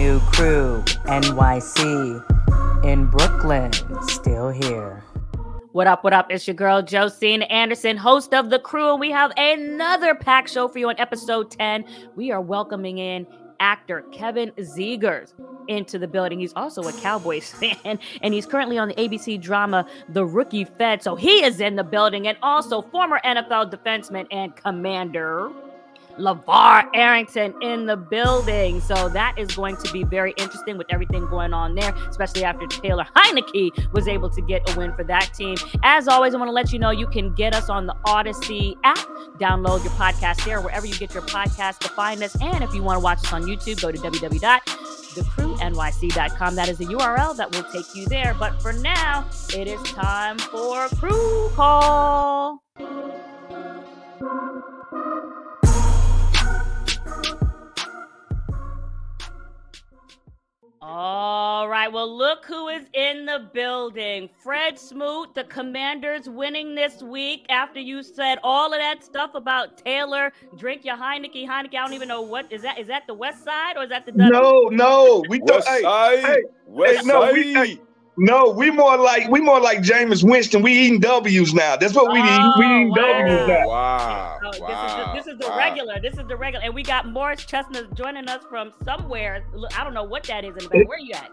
new crew, NYC, in Brooklyn, still here. What up, what up? It's your girl Josina Anderson, host of The Crew, and we have another pack show for you on episode 10. We are welcoming in actor Kevin Zegers into the building. He's also a Cowboys fan, and he's currently on the ABC drama The Rookie Fed. So he is in the building, and also former NFL defenseman and commander. LaVar Arrington in the building. So that is going to be very interesting with everything going on there, especially after Taylor Heinicke was able to get a win for that team. As always, I want to let you know you can get us on the Audacy app. Download your podcast there, wherever you get your podcast to find us. And if you want to watch us on YouTube, go to www.thecrewnyc.com. That is the URL that will take you there. But for now, it is time for Crew Call. All right. Well, look who is in the building. Fred Smoot, the Commanders winning this week after you said all of that stuff about Taylor. Drink your Heinicke. Heinicke, I don't even know what is that. Is that the West Side or is that the No, no. We West hey, Side. hey, West hey, no, Side. we- hey, no, we more like we more like Jameis Winston. We eating W's now. That's what we oh, eat. We eating Oh, W's wow. now. Wow. Oh, this is the, this is the wow. regular. This is the regular, and we got Morris Chestnut joining us from somewhere. I don't know what that is in the back. Where you at?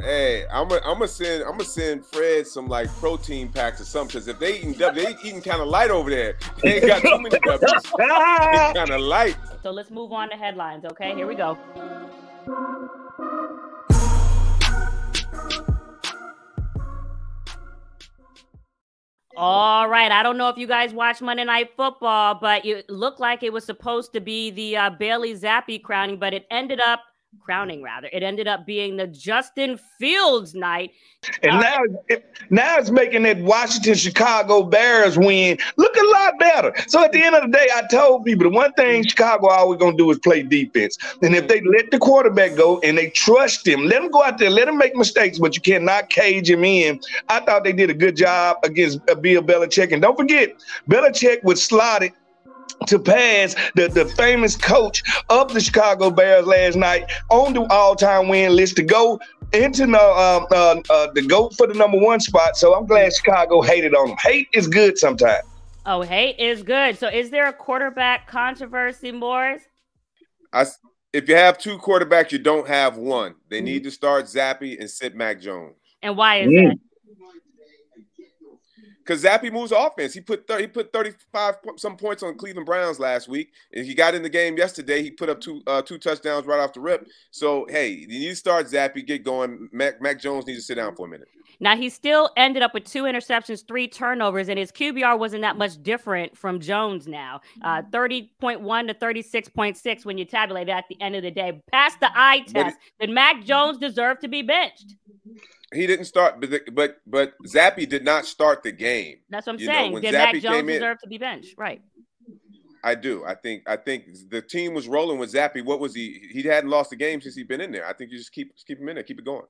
Hey, I'm gonna I'm gonna send I'm gonna send Fred some like protein packs or something because if they eating W, they eating kind of light over there. They ain't got too many W's. Kind of light. So let's move on to headlines. Okay, here we go. All right. I don't know if you guys watch Monday Night Football, but it looked like it was supposed to be the uh, Bailey Zappe crowning, but it ended up crowning rather. It ended up being the Justin Fields night. and now, it, now it's making that Washington Chicago Bears win look a lot better. So at the end of the day, I told people the one thing Chicago always gonna do is play defense. And if they let the quarterback go and they trust him, let him go out there, let him make mistakes, but you cannot cage him in. I thought they did a good job against uh, Bill Belichick. And don't forget, Belichick was slotted to pass the, the famous coach of the Chicago Bears last night on the all-time win list to go into the um, uh, uh, the go for the number one spot. So I'm glad Chicago hated on him. Hate is good sometimes. Oh, hate is good. So is there a quarterback controversy, Morris? I s if you have two quarterbacks, you don't have one. They Mm-hmm. need to start Zappe and sit Mac Jones. And why is Mm. that? Because Zappe moves offense. He put 30, he put 35 some points on Cleveland Browns last week. And he got in the game yesterday. He put up two uh, two touchdowns right off the rip. So hey, you need to start Zappe, get going. Mac, Mac Jones needs to sit down for a minute. Now he still ended up with two interceptions, three turnovers, and his QBR wasn't that much different from Jones now. Uh, 30.1 to 36.6 when you tabulate it at the end of the day. Past the eye test, did Mac Jones deserve to be benched? He didn't start, but the- but but Zappe did not start the game. That's what I'm You know, saying. when did Mac Zappe Jones came in- deserve to be benched? Right. I do. I think I think the team was rolling with Zappe. What was he? He hadn't lost a game since he'd been in there. I think you just keep just keep him in there, keep it going.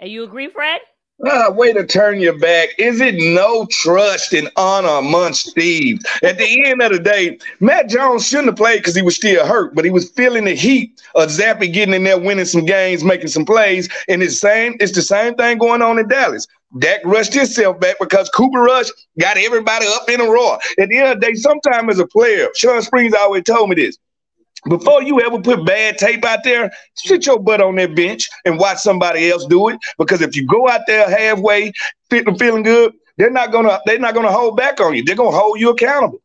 And you agree, Fred? Ah, way to turn your back. Is it no trust and honor amongst thieves? At the end of the day, Matt Jones shouldn't have played because he was still hurt, but he was feeling the heat of Zappe getting in there, winning some games, making some plays. And it's same, it's the same thing going on in Dallas. Dak rushed himself back because Cooper Rush got everybody up in a roar. At the end of the day, sometime as a player, Shawn Springs always told me this. Before you ever put bad tape out there, sit your butt on that bench and watch somebody else do it. Because if you go out there halfway, feeling good, they're not gonna they're not gonna hold back on you. They're gonna hold you accountable.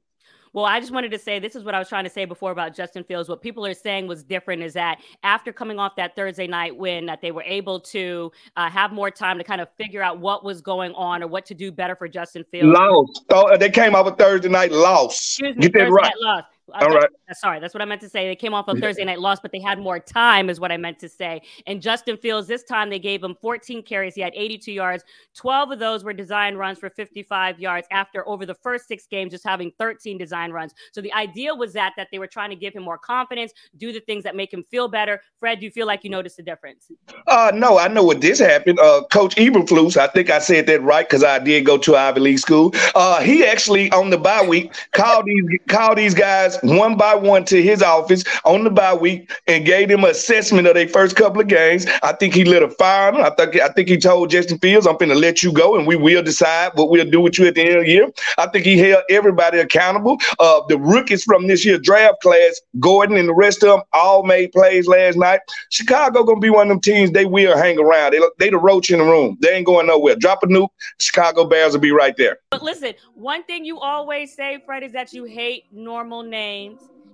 Well, I just wanted to say this is what I was trying to say before about Justin Fields. What people are saying was different is that after coming off that Thursday night win, that they were able to uh, have more time to kind of figure out what was going on or what to do better for Justin Fields. Lost. Oh, they came out with Thursday night loss. Excuse me, Get that Thursday right. loss. All. Sorry, that's what I meant to say. They came off a Thursday night loss, but they had more time, is what I meant to say. And Justin Fields, this time they gave him 14 carries. He had 82 yards. 12 of those were design runs for 55 yards after over the first six games just having 13 design runs. So the idea was that that they were trying to give him more confidence, do the things that make him feel better. Fred, do you feel like you noticed the difference? Uh no, I know what this happened. Uh Coach Eberflus, I think I said that right because I did go to Ivy League school. Uh he actually on the bye week called these called these guys guys one by one to his office on the bye week and gave them assessment of their first couple of games. I think he lit a fire on them. I think I think he told Justin Fields, "I'm going to let you go, and we will decide what we'll do with you at the end of the year." I think he held everybody accountable. Uh, the rookies from this year draft class, Gordon and the rest of them, all made plays last night. Chicago gonna be one of them teams. They will hang around. They they the roach in the room. They ain't going nowhere. Drop a nuke, Chicago Bears will be right there. But listen, one thing you always say, Fred, is that you hate normal names.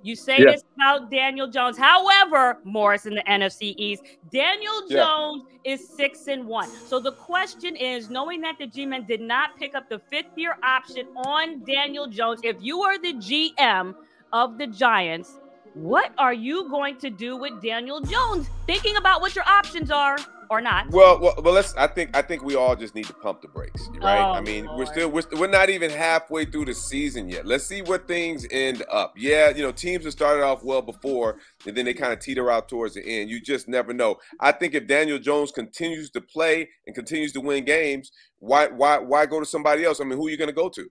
You say yeah. this about Daniel Jones. However, Morris in the NFC East, Daniel yeah. Jones is six and one. So the question is, knowing that the G-men did not pick up the fifth year option on Daniel Jones, if you are the GM of the Giants, what are you going to do with Daniel Jones? Thinking about what your options are or not. Well, well, well, let's. I think I think we all just need to pump the brakes, right? Oh, I mean, Lord. we're still we're, we're not even halfway through the season yet. Let's see where things end up. Yeah, you know, teams have started off well before, and then they kind of teeter out towards the end. You just never know. I think if Daniel Jones continues to play and continues to win games, why why why go to somebody else? I mean, who are you going to go to?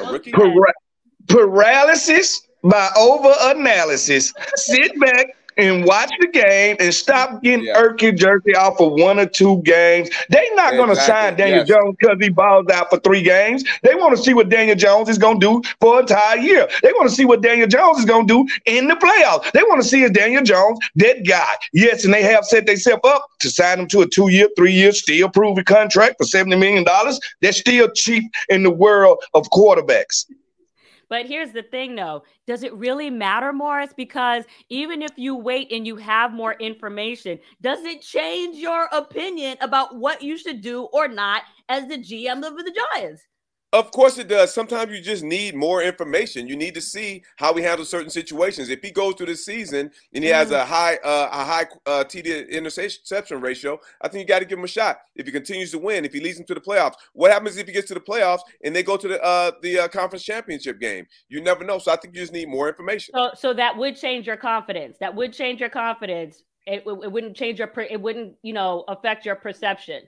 A rookie? Paralysis by over analysis. Sit back and watch the game and stop getting yeah. irky jerky off of one or two games. They not exactly. going to sign Daniel yes. Jones because he balls out for three games. They want to see what Daniel Jones is going to do for an entire year. They want to see what Daniel Jones is going to do in the playoffs. They want to see is Daniel Jones that guy. Yes, and they have set themselves up to sign him to a two-year, three-year, still proven contract for seventy million dollars. That's still cheap in the world of quarterbacks. But here's the thing though does it really matter, Morris? Because even if you wait and you have more information, does it change your opinion about what you should do or not as the GM of the Giants? Of course it does. Sometimes you just need more information. You need to see how we handle certain situations. If he goes through the season and he has a high uh, a high uh, TD interception ratio, I think you got to give him a shot. If he continues to win, if he leads them to the playoffs, what happens if he gets to the playoffs and they go to the uh, the uh, conference championship game? You never know. So I think you just need more information. So so that would change your confidence. That would change your confidence. It, it wouldn't change your it wouldn't you know affect your perception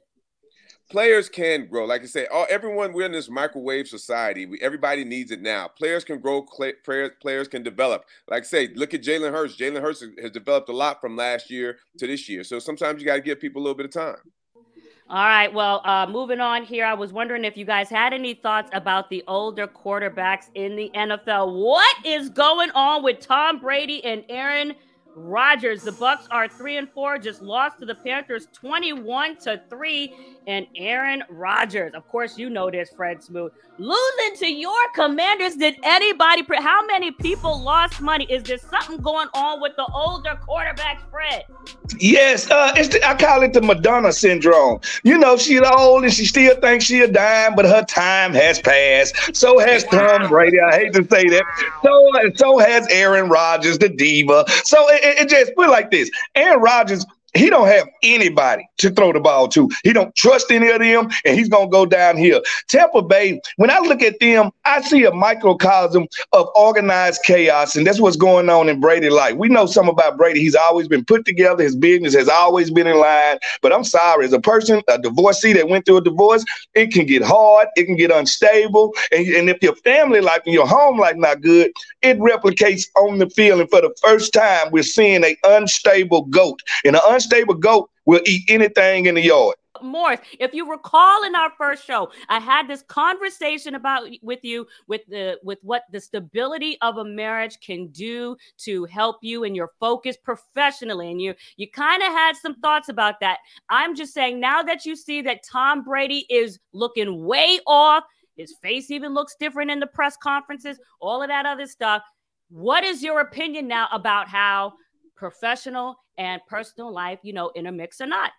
players can grow. Like I say, all everyone we're in this microwave society. We, everybody needs it now. Players can grow. Players players can develop. Like I say, look at Jalen Hurts. Jalen Hurts has developed a lot from last year to this year. So sometimes you got to give people a little bit of time. All right. Well, uh, moving on here, I was wondering if you guys had any thoughts about the older quarterbacks in the NFL. What is going on with Tom Brady and Aaron Rodgers. The Bucks are three and four, just lost to the Panthers 21 to three. And Aaron Rodgers, of course, you know this, Fred Smoot, losing to your commanders. Did anybody, how many people lost money? Is there something going on with the older quarterbacks, Fred? Yes, uh, it's the, I call it the Madonna syndrome. You know, she's old and she still thinks she a dime, but her time has passed. So has wow. Tom Brady. I hate to say that. So, so has Aaron Rodgers, the diva. So it, it, it just put like this: Aaron Rodgers he don't have anybody to throw the ball to. He don't trust any of them, and he's gonna go down here. Tampa Bay, when I look at them, I see a microcosm of organized chaos, and that's what's going on in Brady life. We know something about Brady. He's always been put together. His business has always been in line. But I'm sorry, as a person, a divorcee that went through a divorce, it can get hard, it can get unstable, and, and if your family life and your home life not good, it replicates on the field. And for the first time, we're seeing an unstable goat. And an unstable goat will eat anything in the yard. Morris, if you recall in our first show, I had this conversation about with you with the with what the stability of a marriage can do to help you and your focus professionally. And you you kind of had some thoughts about that. I'm just saying now that you see that Tom Brady is looking way off, his face even looks different in the press conferences, all of that other stuff. What is your opinion now about how professional and personal life, you know, intermix or not?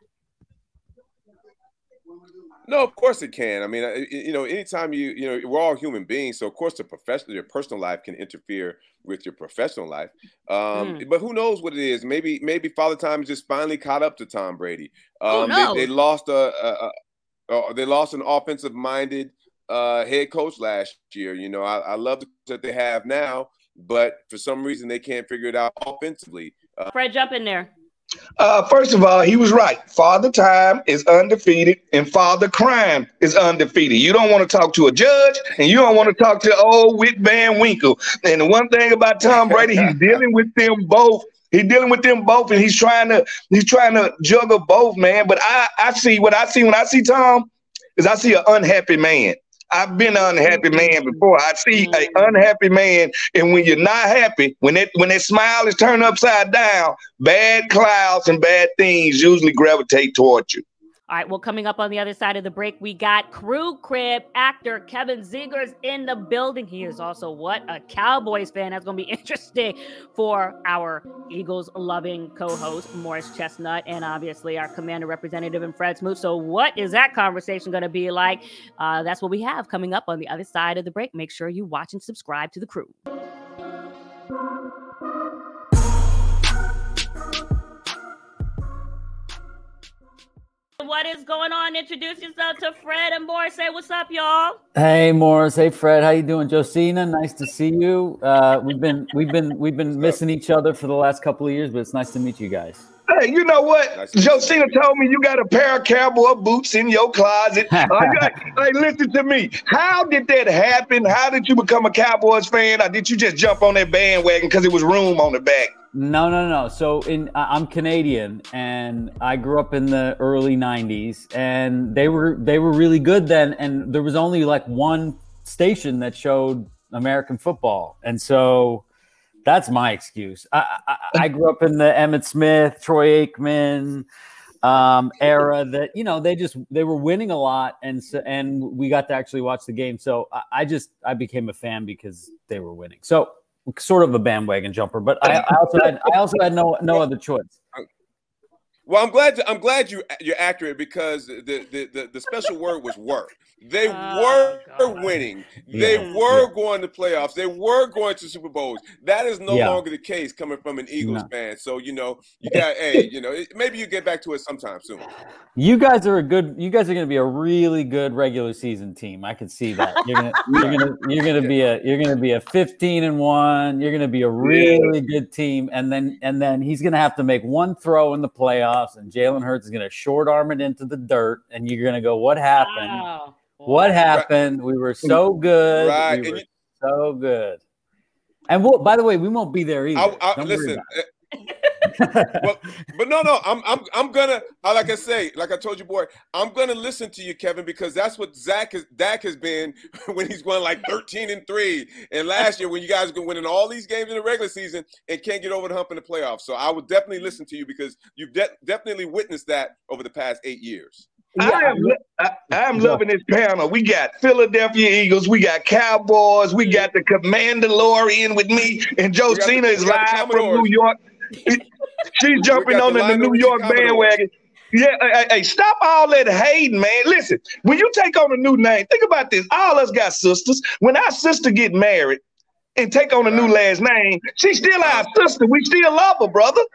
No, of course it can. I mean, you know, anytime you, you know, we're all human beings, so of course the professional, your personal life can interfere with your professional life. Um, mm. But who knows what it is? Maybe, maybe Father Time just finally caught up to Tom Brady. Um, oh, no. they, they lost a, a, a, a, they lost an offensive minded uh, head coach last year. You know, I, I love the that they have now, but for some reason they can't figure it out offensively. Uh, Fred, jump in there. Uh, first of all, he was right. Father Time is undefeated, and Father Crime is undefeated. You don't want to talk to a judge, and you don't want to talk to old Whit Van Winkle. And the one thing about Tom Brady, he's dealing with them both. He's dealing with them both, and he's trying to he's trying to juggle both, man. But I I see what I see when I see Tom is I see an unhappy man. I've been an unhappy man before. I see an unhappy man, and when you're not happy, when that when that smile is turned upside down, bad clouds and bad things usually gravitate toward you. All right, well, coming up on the other side of the break, we got Crew Crib actor Kevin Zegers in the building. He is also what a Cowboys fan. That's going to be interesting for our Eagles loving co-host Morris Chestnut, and obviously our commander representative and Fred Smoot. So, what is that conversation going to be like? Uh, that's what we have coming up on the other side of the break. Make sure you watch and subscribe to the crew. What is going on? Introduce yourself to Fred and Morris. Say what's up, y'all. Hey Morris, hey Fred, how you doing? Josina, nice to see you. Uh, we've been we've been we've been missing each other for the last couple of years, but it's nice to meet you guys. Hey, you know what? Nice to. Josina told me you got a pair of cowboy boots in your closet. I got, hey, listen to me. How did that happen? How did you become a Cowboys fan? Or did you just jump on that bandwagon because it was room on the back? No, no, no. So in I'm Canadian, and I grew up in the early '90s, and they were they were really good then, and there was only like one station that showed American football, and so that's my excuse. I I, I grew up in the Emmitt Smith, Troy Aikman um, era that you know they just they were winning a lot, and so, and we got to actually watch the game. So I, I just I became a fan because they were winning. So sort of a bandwagon jumper, but I, I also had I also had no no other choice. Well, I'm glad. I'm glad you you're accurate because the the the, the special word was were. They Oh, were God. winning. They Yeah, were yeah. going to playoffs. They were going to Super Bowls. That is no Yeah. longer the case coming from an Eagles No. fan. So you know you got hey you know maybe you get back to it sometime soon. You guys are a good. You guys are going to be a really good regular season team. I can see that. You're gonna you're gonna you're gonna be a you're gonna be a 15 and one. You're gonna be a really good team, and then and then he's gonna have to make one throw in the playoffs, and Jalen Hurts is gonna short arm it into the dirt, and you're gonna go, "What happened? Wow. What happened? We were so good. Right, We and were you- so good." And we'll, by the way, we won't be there either. I, I, listen, about eh, but but no, no, I'm I'm I'm gonna I- like I say, like I told you, boy, I'm gonna listen to you, Kevin, because that's what Zach has Dak has been when he's going like 13 and three, and last year when you guys were winning all these games in the regular season and can't get over the hump in the playoffs. So I would definitely listen to you because you've de- definitely witnessed that over the past eight years. I am, I, I'm loving this panel. We got Philadelphia Eagles, we got Cowboys, we got the Commander Lorian with me, and got the- Josina is we got the live from New York. She's jumping on the the, the New York bandwagon. Yeah, hey, hey, hey, stop all that hating, man. Listen, when you take on a new name, think about this. All us got sisters. When our sister get married and take on a new Right. last name, she's still our sister. We still love her, brother.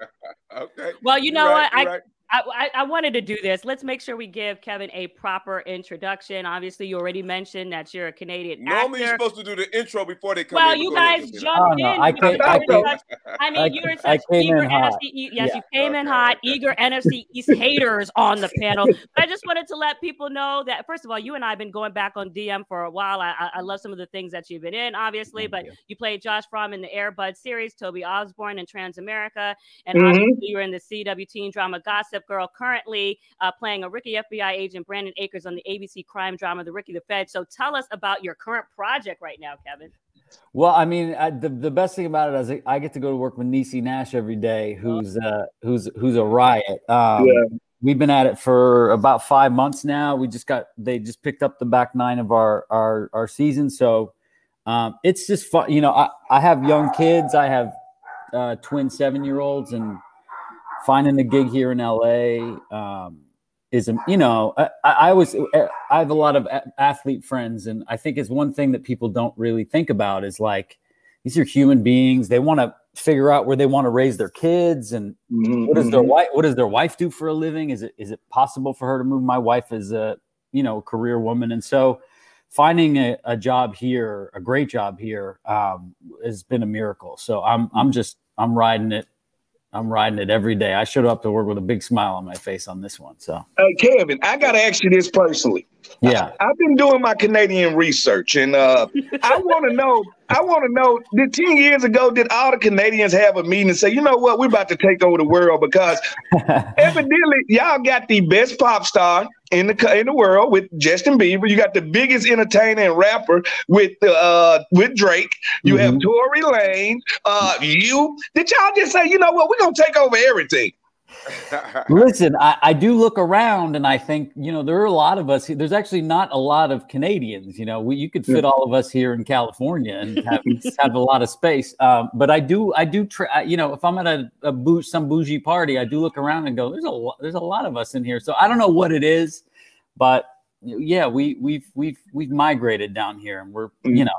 Okay. Well, you know right, what? I, right. I, I I wanted to do this. Let's make sure we give Kevin a proper introduction. Obviously, you already mentioned that you're a Canadian Normally you're supposed to do the intro before they come Well, in. you guys Josina. jumped Oh, no, in. I because came- you I were came- I mean, I- you were such eager. NFC, yes, Yeah. you came in hot, okay. eager NFC East haters on the panel. But I just wanted to let people know that first of all, you and I have been going back on DM for a while. I, I, I love some of the things that you've been in, obviously, Thank but you. you played Josh Framm in the Air Bud series, Toby Osborne in Transamerica, and Mhm. obviously you were in the CW teen drama Gossip Girl, currently uh, playing a rookie FBI agent, Brendon Acres, on the ABC crime drama The Rookie the Fed. So tell us about your current project right now, Kevin. Well, I mean, I, the the best thing about it is I- I get to go to work with Niecy Nash every day, who's uh, who's who's a riot. Um, Yeah. We've been at it for about five months now. We just got they just picked up the back nine of our our our season, so um, it's just fun. You know, I I have young kids. I have uh, twin seven year olds, and finding a gig here in LA um, is, um, you know, I, I always, uh, I have a lot of athlete friends, and I think it's one thing that people don't really think about is like, these are human beings. They want to figure out where they want to raise their kids, and mm-hmm, what does their mm-hmm. wife, what does their wife do for a living? Is it is it possible for her to move? My wife is a, you know, career woman, and so finding a, a job here, a great job here, um, has been a miracle. So I'm I'm mm-hmm. just I'm riding it I'm riding it every day. I showed up to work with a big smile on my face on this one. So, Hey, Kevin, I got to ask you this personally. Yeah. I've been doing my Canadian research, and uh, I want to know. I want to know. Did ten years ago did all the Canadians have a meeting and say, you know what, we're about to take over the world because evidently y'all got the best pop star in the in the world with Justin Bieber. You got the biggest entertainer and rapper with uh with Drake. You have Mhm. Tory Lane. Uh, you did y'all just say, you know what, we're gonna take over everything? Listen, I, I do look around and I think, you know, there are a lot of us. There's actually not a lot of Canadians. You know, we, you could fit all of us here in California and have, have a lot of space. Um, but I do, I do, try, you know, if I'm at a, a bou- some bougie party, I do look around and go, there's a lot, there's a lot of us in here. So I don't know what it is, but yeah, we, we've, we've, we've migrated down here and we're, you know,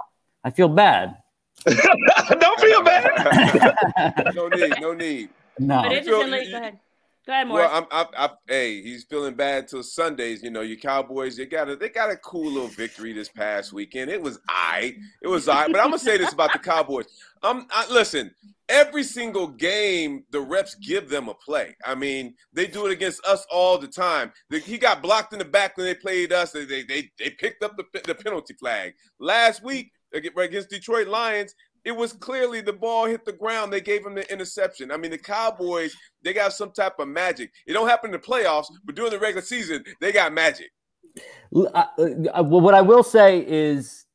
I feel bad. Don't feel bad. no need, no need. No. But you interestingly, feel- go ahead. Go ahead, Morris. Well, I'm, I'm, I'm, hey, he's feeling bad till Sundays. You know, your Cowboys, they got a, they got a cool little victory this past weekend. It was I, it was I. But I'm gonna say this about the Cowboys. Um, I, listen, every single game, the reps give them a play. I mean, they do it against us all the time. The, he got blocked in the back when they played us. They, they, they, they picked up the, the penalty flag last week against Detroit Lions. It was clearly the ball hit the ground. They gave him the interception. I mean, the Cowboys, they got some type of magic. It don't happen in the playoffs, but during the regular season, they got magic. L- uh, uh, well, what I will say is,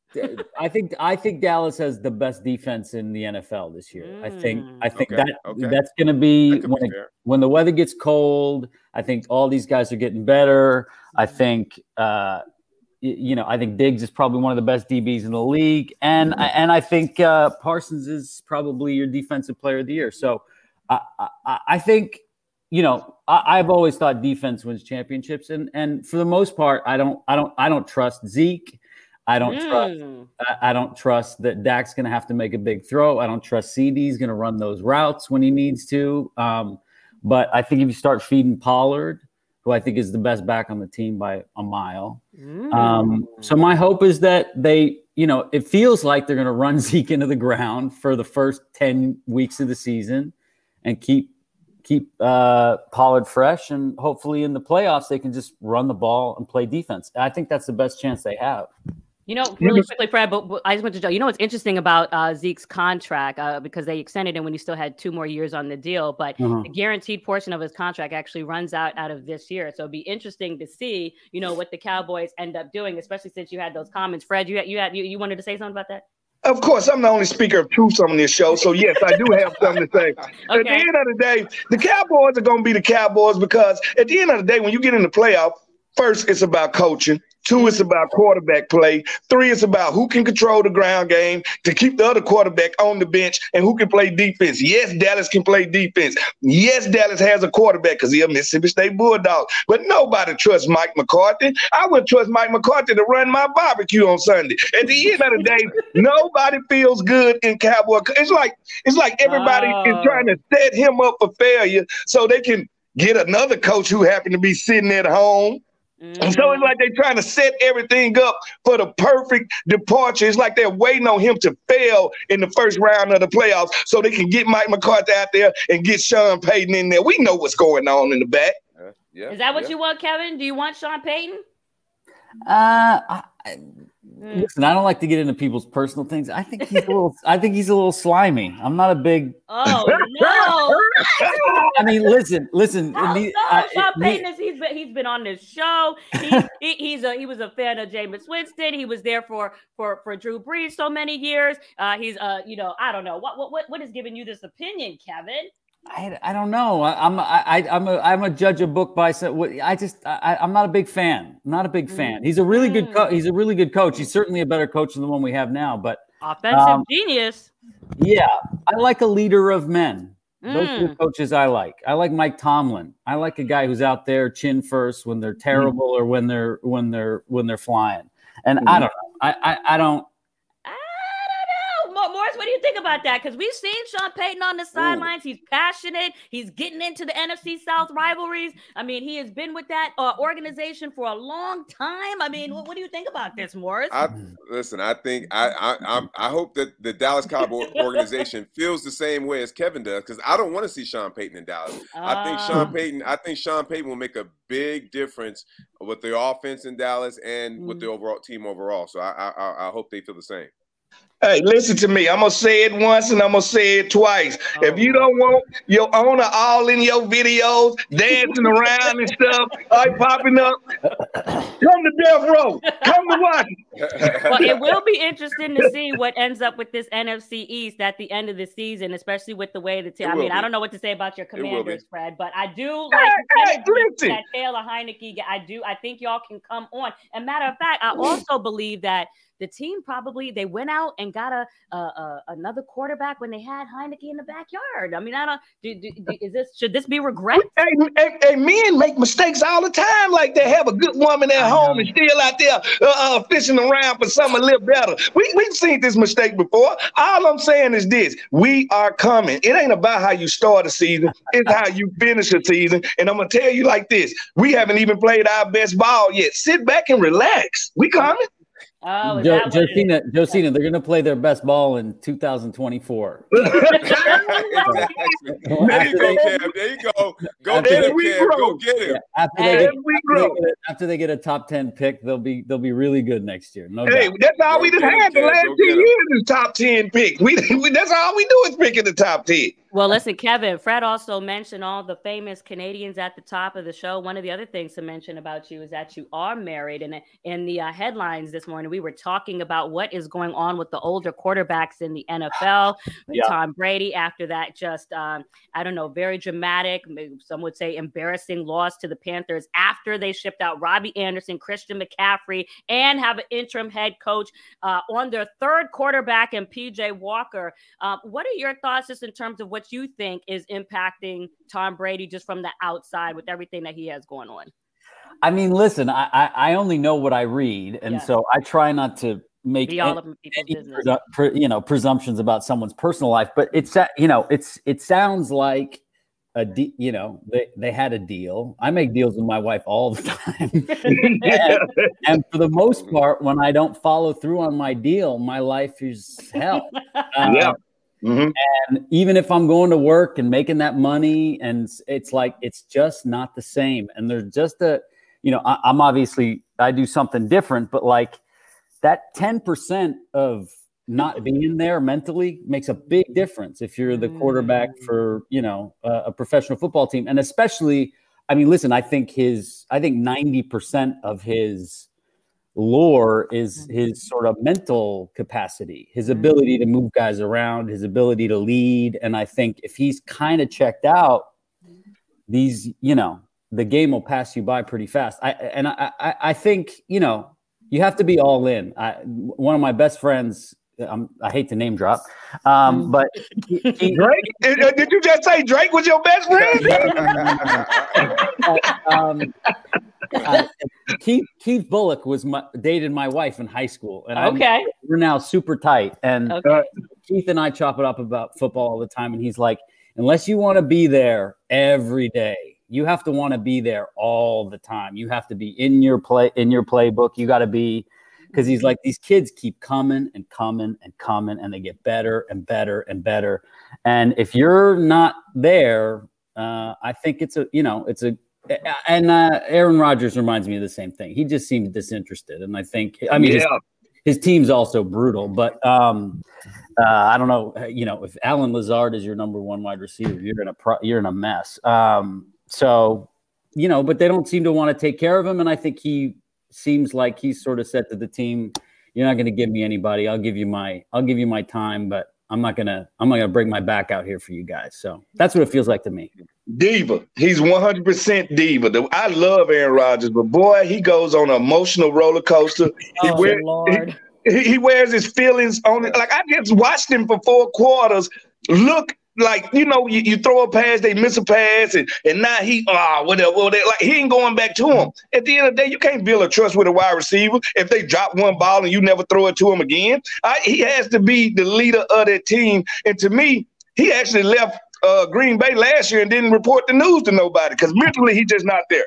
I think I think Dallas has the best defense in the NFL this year. I think Mm. I think Okay, that okay. that's going to be when be it, when the weather gets cold. I think all these guys are getting better. I think uh, y- you know I think Diggs is probably one of the best DBs in the league, and I and I think uh, Parsons is probably your defensive player of the year. So I I, I think you know, I, I've always thought defense wins championships, and and for the most part, I don't, I don't, I don't trust Zeke. I don't trust. Mm. I, I don't trust that Dak's going to have to make a big throw. I don't trust CD's going to run those routes when he needs to. Um, but I think if you start feeding Pollard, who I think is the best back on the team by a mile, Mm. um, so my hope is that they, you know, it feels like they're going to run Zeke into the ground for the first ten weeks of the season, and keep keep uh, Pollard fresh, and hopefully in the playoffs they can just run the ball and play defense. I think that's the best chance they have. You know, really quickly, Fred, but, but I just want to know, you know what's interesting about uh, Zeke's contract uh, because they extended him when he still had two more years on the deal, but Uh-huh. the guaranteed portion of his contract actually runs out out of this year. So it'd be interesting to see, you know, what the Cowboys end up doing, especially since you had those comments. Fred, you had, you had you, you wanted to say something about that? Of course, I'm the only speaker of truth on this show, so yes, I do have something to say. At the end of the day, the Cowboys are going to be the Cowboys because at the end of the day, when you get in the playoff, first it's about coaching. Two, it's about quarterback play. Three, it's about who can control the ground game to keep the other quarterback on the bench and who can play defense. Yes, Dallas can play defense. Yes, Dallas has a quarterback because he's a Mississippi State Bulldog. But nobody trusts Mike McCarthy. I would trust Mike McCarthy to run my barbecue on Sunday. At the end of the day, nobody feels good in Cowboy. It's like it's like everybody Oh. is trying to set him up for failure so they can get another coach who happened to be sitting at home. And so it's like they're trying to set everything up for the perfect departure. It's like they're waiting on him to fail in the first round of the playoffs so they can get Mike McCarthy out there and get Sean Payton in there. We know what's going on in the back. Uh, yeah, Is that what yeah. you want, Kevin? Do you want Sean Payton? Uh, I, I- Mm. Listen, I don't like to get into people's personal things. I think he's a little. I think he's a little slimy. I'm not a big. Oh no! I mean, listen, listen. No, the- no, I- Sean Payton is he's been he's been on this show. He, he he's a he was a fan of Jameis Winston. He was there for for for Drew Brees so many years. Uh, he's uh you know I don't know what what what what is giving you this opinion, Kevin? I, I don't know. I, I'm I, I- I'm a I'm a judge a book by so I just I, I'm not a big fan. I'm not a big fan. He's a really good co- Mm. he's a really good coach. He's certainly a better coach than the one we have now. But Offensive Um, genius. yeah, I like a leader of men. Those are the Mm. coaches I like. I like Mike Tomlin. I like a guy who's out there chin first when they're terrible or when they're when they're when they're flying. And I don't know. I I, I don't. I don't know. Mo- Morris, what do you think about that? Because we've seen Sean Payton on the sidelines. He's passionate. He's getting into the NFC South rivalries. I mean, he has been with that uh, organization for a long time. I mean, what, what do you think about this, Morris? I listen. I think I I I'm, I hope that the Dallas Cowboy organization feels the same way as Kevin does because I don't want to see Sean Payton in Dallas. I think Sean Ah. Payton. I think Sean Payton will make a big difference with the offense in Dallas and with the Mm. overall team overall. So I I, I- I hope they feel the same. Hey, listen to me. I'm gonna say it once and I'm gonna say it twice. if you don't want your owner all in your videos, dancing around and stuff, like popping up, come to death row. Come to watch. well, it will be interesting to see what ends up with this NFC East at the end of the season, especially with the way the team. I will mean, I don't know what to say about your commanders, Fred, but I do like Hey, the hey, chemistry listen. that Taylor Heinicke. I do. I think y'all can come on. And matter of fact, I also believe that the team probably they went out and got a, a, a another quarterback when they had Heinicke in the backyard. I mean, I don't. Do, do, do- is this should this be regret? Hey, hey, hey, men make mistakes all the time. Like they have a good woman at I home know. and still out there uh, uh, fishing around for something a little better. We we've seen this mistake before. All I'm saying is this: we are coming. It ain't about how you start a season; it's how you finish a season. And I'm gonna tell you like this: we haven't even played our best ball yet. Sit back and relax. We coming. Oh, Jo- that what it is? Josina, Josina, they're going to play their best ball in 2024. exactly. There you go, Cam. There you go. Go After get they- him, we Cam. Go get him. After they, get, As we after, they get a, after they get a top 10 pick, they'll be they'll be really good next year. No Hey, doubt. that's all we just get 'em, had the last Go two years is top ten pick. We, we that's all we do is pick in the top ten. Well, listen, Kevin, Fred also mentioned all the famous Canadians at the top of the show. One of the other things to mention about you is that you are married. And in the uh, headlines this morning, we were talking about what is going on with the older quarterbacks in the NFL. Yeah. Tom Brady, after that, just, um, I don't know, very dramatic, maybe some would say embarrassing loss to the Panthers after they shipped out Robbie Anderson, Christian McCaffrey, and have an interim head coach uh, on their third quarterback and PJ Walker. Um, what are your thoughts just in terms of what you think is impacting Tom Brady just from the outside with everything that he has going on? I mean, listen, I, I I only know what I read, and Yes. so I try not to make Be all an- of any presu- pre- you know presumptions about someone's personal life. But it's you know it's it sounds like a de- you know they they had a deal. I make deals with my wife all the time, and, and for the most part, when I don't follow through on my deal, my life is hell. Uh, Yeah. Mhm. and even if I'm going to work and making that money, and it's- like it's just not the same. And there's just a, you know, I, I'm obviously I do something different, but like that 10% of not being there mentally makes a big difference if you're the quarterback Mm. for you know a professional football team, and especially, I mean, listen, I think his, I think 90% of his lore is his sort of mental capacity, his ability to move guys around, his ability to lead. And I think if he's kind of checked out, these, you know, the game will pass you by pretty fast. I and I I, I think, you know, you have to be all in. I, one of my best friends, um, I hate to name drop, um, but he, he- Drake? Did, uh, did you just say Drake was your best friend? um, uh, Keith Keith Bulluck was my dated my wife in high school, and I'm- okay. we're now super tight. And Okay. Keith and I chop it up about football all the time, and he's like, unless you want to be there every day, you have to want to be there all the time. You have to be in your play in your playbook. You got to be because he's like these kids keep coming and coming and coming, and they get better and better and better. And if you're not there, uh, I think it's a you know it's a and uh, Aaron Rodgers reminds me of the same thing. He just seemed disinterested, and I think I mean his- yeah. his team's also brutal, but um, uh, I don't know. You know, if Allen Lazard is your number one wide receiver, you're in a pro- you're in a mess. Um, so you know, but they don't seem to want to take care of him, and I think he seems like he's sort of said to the team, "You're not going to give me anybody. I'll give you my I'll give you my time, but I'm not gonna I'm not gonna bring my back out here for you guys." So that's what it feels like to me. Diva. He's 100% diva. The- I love Aaron Rodgers, but boy, he goes on an emotional roller coaster. He, Oh, wear- Lord. he, he wears his feelings on it. Like I just watched him for four quarters look like you know, you, you throw a pass, they miss a pass, and and now he ah whatever, whatever. Like he ain't going back to him. At the end of the day, you can't build a trust with a wide receiver if they drop one ball and you never throw it to him again. I, he has to be the leader of that team. And to me, he actually left uh, Green Bay last year and didn't report the news to nobody because mentally he's just not there.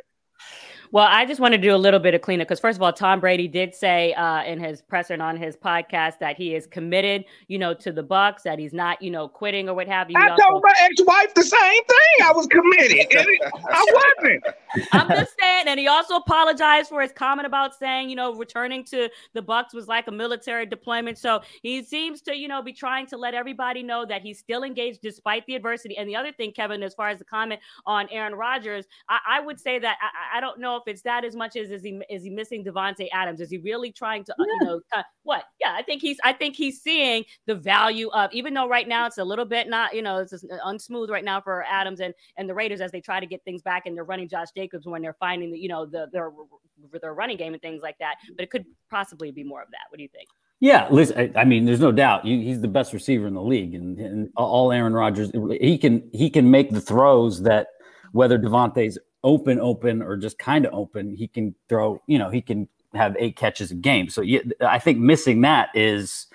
Well, I just want to do a little bit of cleanup because, first of all, Tom Brady did say uh, in his presser and on his podcast that he is committed, you know, to the Bucks, that he's not, you know, quitting or what have you. I also- told my ex-wife the same thing. I was committed. and it- I wasn't. I'm just saying, and he also apologized for his comment about saying, you know, returning to the Bucks was like a military deployment. So he seems to, you know, be trying to let everybody know that he's still engaged despite the adversity. And the other thing, Kevin, as far as the comment on Aaron Rodgers, I, I would say that I, I don't know if it's that as much as is he is he missing Davante Adams? Is he really trying to, uh, you know, uh, what? Yeah, I think he's I think he's seeing the value of even though right now it's a little bit not, you know, it's just unsmooth right now for Adams and and the Raiders as they try to get things back and they're running Josh Jacobs when they're finding the, you know, the their their running game and things like that. But it could possibly be more of that. What do you think? Yeah, listen. I, I mean, there's no doubt he's the best receiver in the league, and, and all Aaron Rodgers he can he can make the throws that whether Davante's open, open, or just kind of open, he can throw. You know, he can have eight catches a game. So yeah, I think missing that is,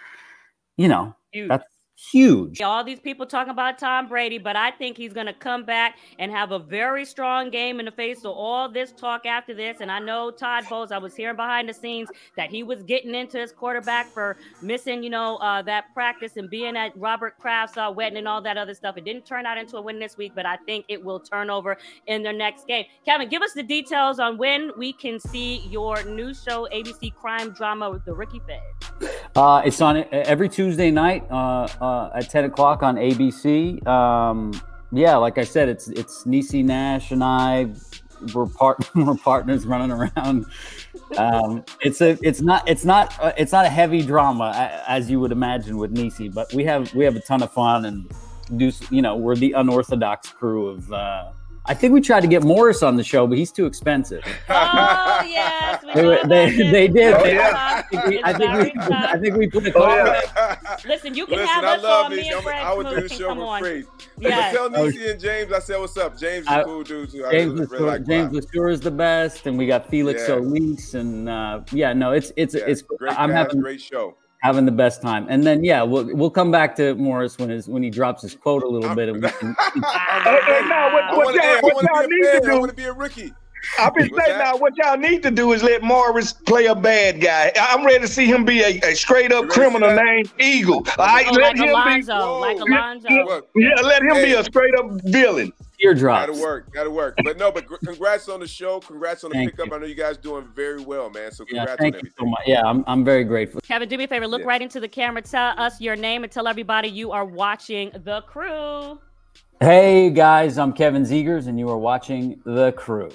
you know, Huge. that's huge. all these people talking about Tom Brady, but I think he's going to come back and have a very strong game in the face of all this talk after this. And I know Todd Bowles, I was hearing behind the scenes that he was getting into his quarterback for missing, you know, uh, that practice and being at Robert Kraft's uh, wedding and all that other stuff. It didn't turn out into a win this week, but I think it will turn over in their next game. Kevin, give us the details on when we can see your new show, ABC Crime Drama with the Rookie Fed. Uh, it's on every Tuesday night uh, uh, at ten o'clock on ABC. Um, yeah, like I said, it's it's Niecy Nash and I. We're part we're partners running around. Um, it's a it's not it's not uh, it's not a heavy drama as you would imagine with Nisi, but we have we have a ton of fun and do you know we're the unorthodox crew of. Uh, I think we tried to get Morris on the show, but he's too expensive. Oh, yes. We They, know were- about they, they did. Oh, They- yeah. I think we, I think we. I think we put a Oh, call. yeah. Listen, you can Listen, have I us love on. Me and I'm- I would do the show come for on. free. Yes. Tell Niecy and James, I said, "What's up?" James is I- a cool dude too. I James really, really Lesure, like James Bob. Latour is the best, and we got Felix Yeah. Solis, and uh, yeah, no, it's it's Yeah, it's. great I'm guys, having great show. having the best time, and then yeah, we'll we'll come back to Morris when his when he drops his quote a little bit, and we can. Hey, hey, now, what- I what want y'all- what y'all to need be to a fan. I do- want to be a rookie. I've been saying that? now, what y'all need to do is let Morris play a bad guy. I'm ready to see him be a, a straight up You ready to see criminal named Eagle. All right, Oh, let like him Alonzo, Whoa. like Alonzo. Look. Yeah, let him be a straight up villain. Teardrops. Gotta work. gotta work. But no, but congrats on the show. Congrats on the Thank pickup. you. I know you guys doing very well, man. So Yeah, congrats on thank you so much. Yeah, I'm I'm very grateful. Kevin, do me a favor. Look Yeah. right into the camera. Tell us your name and tell everybody you are watching the crew. Hey guys, I'm Kevin Zegers, and you are watching The Crew.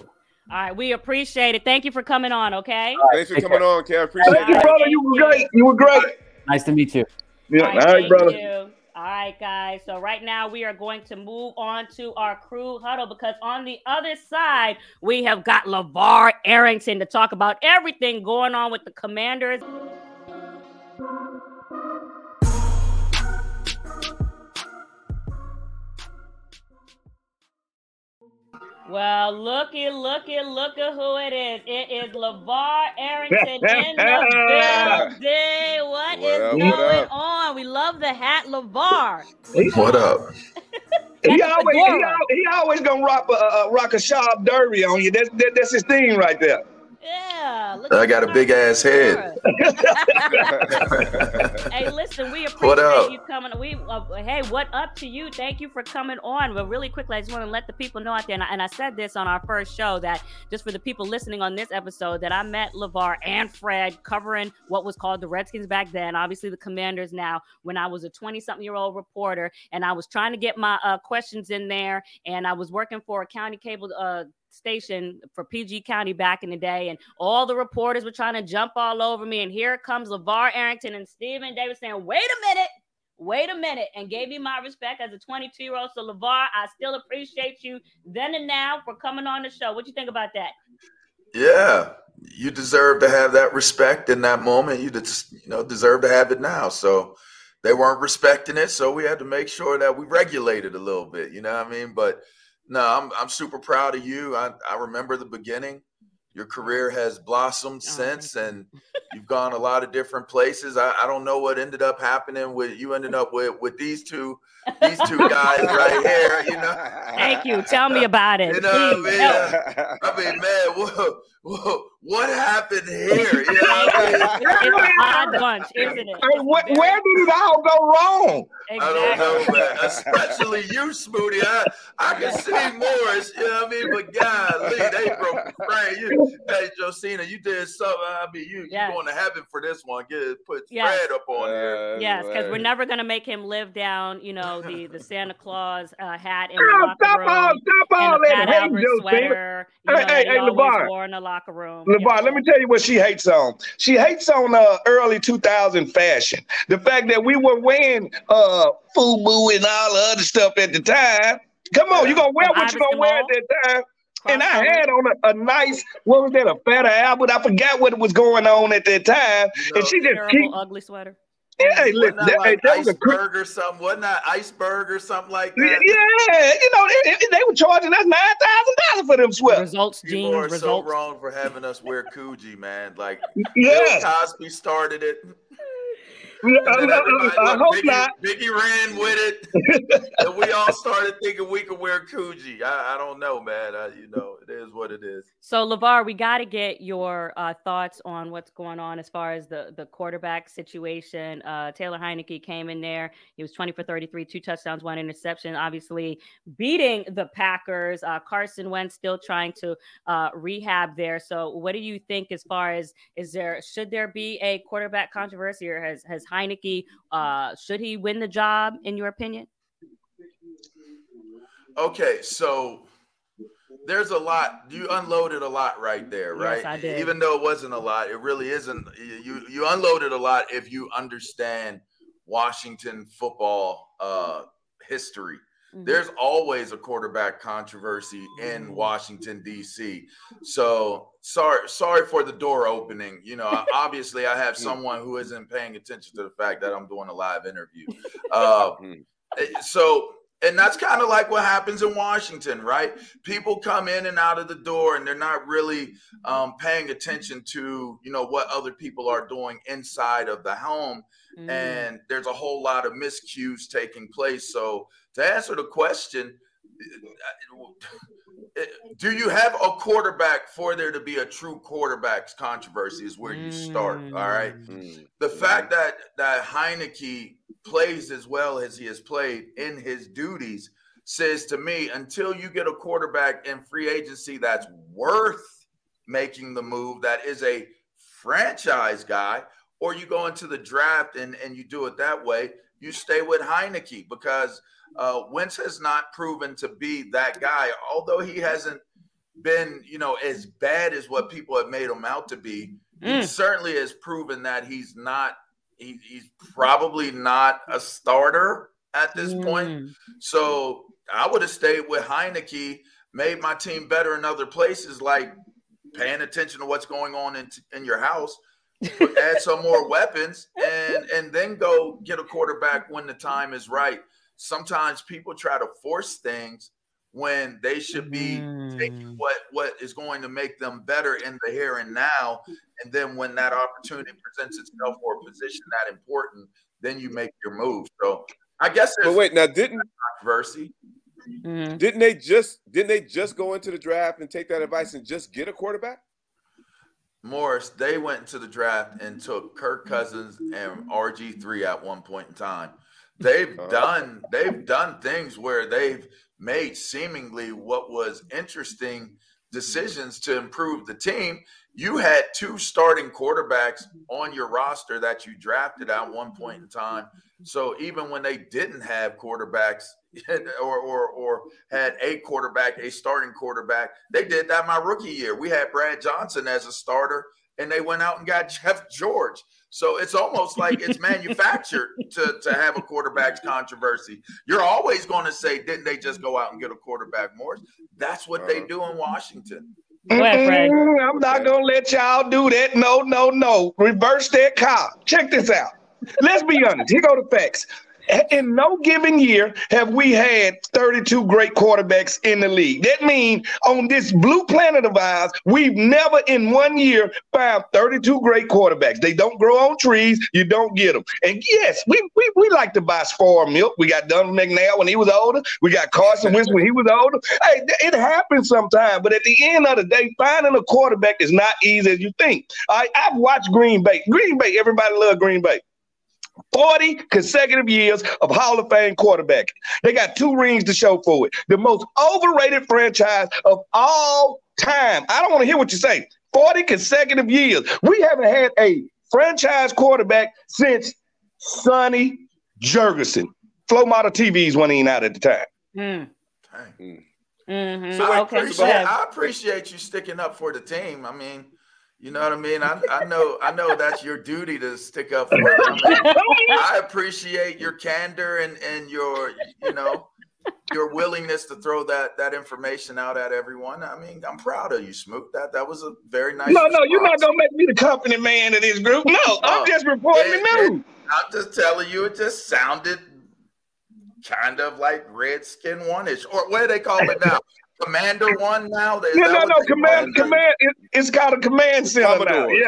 All right, we appreciate it. Thank you for coming on. Okay. Thanks for Take coming on, Kev. Appreciate Thank you, it. brother. You were great. You were great. Nice to meet you. Yeah, All all right, right, thank brother. you. All right, guys. So right now we are going to move on to our crew huddle because on the other side we have got LaVar Arrington to talk about everything going on with the Commanders. Well, looky, looky, look at who it is. It is LaVar Arrington in the building. What is What up, going what on? We love the hat, LaVar. What up? He always, he, fedora. he always gonna rock a, a, rock a sharp derby on you. That's that, that's his thing right there. Yeah. I got a big ass head. hey, listen, we appreciate What up? you coming. We uh, hey, what up to you? Thank you for coming on. But really quickly, I just want to let the people know out there, and I, and I said this on our first show that just for the people listening on this episode, that I met LaVar and Fred covering what was called the Redskins back then, obviously the Commanders now. When I was a twenty-something-year-old reporter, and I was trying to get my uh, questions in there, and I was working for a county cable. Uh, station for PG County back in the day, and all the reporters were trying to jump all over me. And here comes LaVar Arrington and Stephen Davis saying, Wait a minute, wait a minute, and gave me my respect as a 22 year old. So, LaVar, I still appreciate you then and now for coming on the show. What you think about that? Yeah, you deserve to have that respect in that moment. You just, you know, deserve to have it now. So, they weren't respecting it, so we had to make sure that we regulated a little bit. You know what I mean? But no, I'm I'm super proud of you. I I remember the beginning. Your career has blossomed Oh, since, and you've gone a lot of different places. I, I don't know what ended up happening with you. Ended up with with these two these two guys right here. You know, Thank you. Tell me about it. You know what I mean? help. I mean, man, whoa, whoa, what happened here? You know what I mean? It's an odd bunch, isn't it? Hey, wh- where did it all go wrong? I don't know, man. Especially you, Smoothie. I, I can see Morris, you know what I mean? But golly, they broke the frame. You, hey, Josina, you did something. I mean, you Yes. you going to heaven for this one. Get put Yes. Fred up on here. Yes, because we're never gonna make him live down, you know, the the Santa Claus uh, hat in the Oh, locker stop room. all, stop all and the that Pat hate, Albert Joseph. sweater, you Hey, know, hey, that he hey, always LaVar. Wore in the locker room. Let me tell you what she hates on. She hates on uh, early 2000 fashion. The fact that we were wearing uh, FUBU and all the other stuff at the time. Come on, you gonna wear From what you gonna wear at that time. And I had on a, a nice, what was that, a Fat Albert? I forgot what was going on at that time. And she just terrible, keep, ugly sweater. Yeah, hey, listen, that that, like that was a iceberg or something? Wasn't that iceberg or something like that? yeah, you know, they, they- they were charging us nine thousand dollars for them sweaters. Results People jeans, are so results. wrong for having us wear Coogi, man. Like Yes, Bill Cosby started it. I, And then I- I hope Biggie, not. Biggie ran with it, and we all started thinking we could wear Coogi. I, I don't know, man. I, you know, it is what it is. So, Lavar, we got to get your uh, thoughts on what's going on as far as the, the quarterback situation. Uh, Taylor Heinicke came in there. He was 20 for 33, two touchdowns, one interception, obviously beating the Packers. Uh, Carson Wentz still trying to uh, rehab there. So, what do you think as far as is there, should there be a quarterback controversy or has, has Heinicke, uh, should he win the job in your opinion? Okay, so there's a lot. You unloaded a lot right there, right? Yes? I did. Even though it wasn't a lot, it really isn't. You you unloaded a lot if you understand Washington football uh, history. Mhm. There's always a quarterback controversy in Washington D.C. So sorry, sorry for the door opening. You know, obviously I have someone who isn't paying attention to the fact that I'm doing a live interview. Uh, so, and that's kind of like what happens in Washington, right? People come in and out of the door, and they're not really um, paying attention to, you know, what other people are doing inside of the home Mm. and there's a whole lot of miscues taking place. So, to answer the question, do you have a quarterback for there to be a true quarterback's controversy? Is where you start. All right. Mm. The fact that that Heinicke plays as well as he has played in his duties says to me, until you get a quarterback in free agency that's worth making the move, that is a franchise guy, or you go into the draft and, and you do it that way, you stay with Heinicke because uh, Wentz has not proven to be that guy, although he hasn't been, you know, as bad as what people have made him out to be. He Mm. certainly has proven that he's not. He, he's probably not a starter at this point. Mm. So I would have stayed with Heinicke, made my team better in other places, like paying attention to what's going on in, in your house, add some more weapons, and and then go get a quarterback when the time is right. Sometimes people try to force things when they should be taking Mm. what what is going to make them better in the here and now, and then when that opportunity presents itself for a position that important, then you make your move. So I guess But wait, now didn't controversy. Mhm. didn't they just didn't they just go into the draft and take that advice and just get a quarterback? Morris, they went into the draft and took Kirk Cousins and RG3 at one point in time. They've Uh-huh. done they've done things where they've made seemingly what was interesting decisions to improve the team. You had two starting quarterbacks mm-hmm. on your roster that you drafted at one mm-hmm. point in time. Mm-hmm. So even when they didn't have quarterbacks or or or had a quarterback, a starting quarterback, they did that my rookie year. We had Brad Johnson as a starter, and they went out and got Jeff George. So it's almost like it's manufactured to, to have a quarterback's controversy. You're always going to say, didn't they just go out and get a quarterback, Morris? That's what they Uh-huh. do in Washington. Go ahead, I'm not gonna let y'all do that. No, no, no. Reverse that car. Check this out. let's be honest. Here go the facts. In no given year have we had 32 great quarterbacks in the league. That means on this blue planet of ours, we've never in one year found 32 great quarterbacks. They don't grow on trees. You don't get them. And yes, we we, we like to buy spoiled milk. We got Donovan McNabb when he was older. We got Carson Wentz when he was older. Hey, it happens sometimes. But at the end of the day, finding a quarterback is not easy as you think. I, I've watched Green Bay. Green Bay, everybody love Green Bay. 40 consecutive years of Hall of Fame quarterback. They got two rings to show for it. The most overrated franchise of all time. I don't want to hear what you say. 40 consecutive years. We haven't had a franchise quarterback since Sonny Jurgensen. Flow model TVs went in out at the time. Mm. Dang. hmm So I, okay. appreciate, I appreciate you sticking up for the team. I mean, you know what I mean? I, I know I know that's your duty to stick up for them. I, appreciate your candor and, and your you know your willingness to throw that that information out at everyone. I mean, I'm proud of you, Smoot. That that was a very nice. No, no, you're not gonna make me the company man of this group. No, Oh, I'm just reporting it- the news. I'm just telling you, it just sounded kind of like Redskin one ish, or what do they call it now? Commander one now. Is No, no, no. they Command, it? command. It, it's called a command center now. Yeah.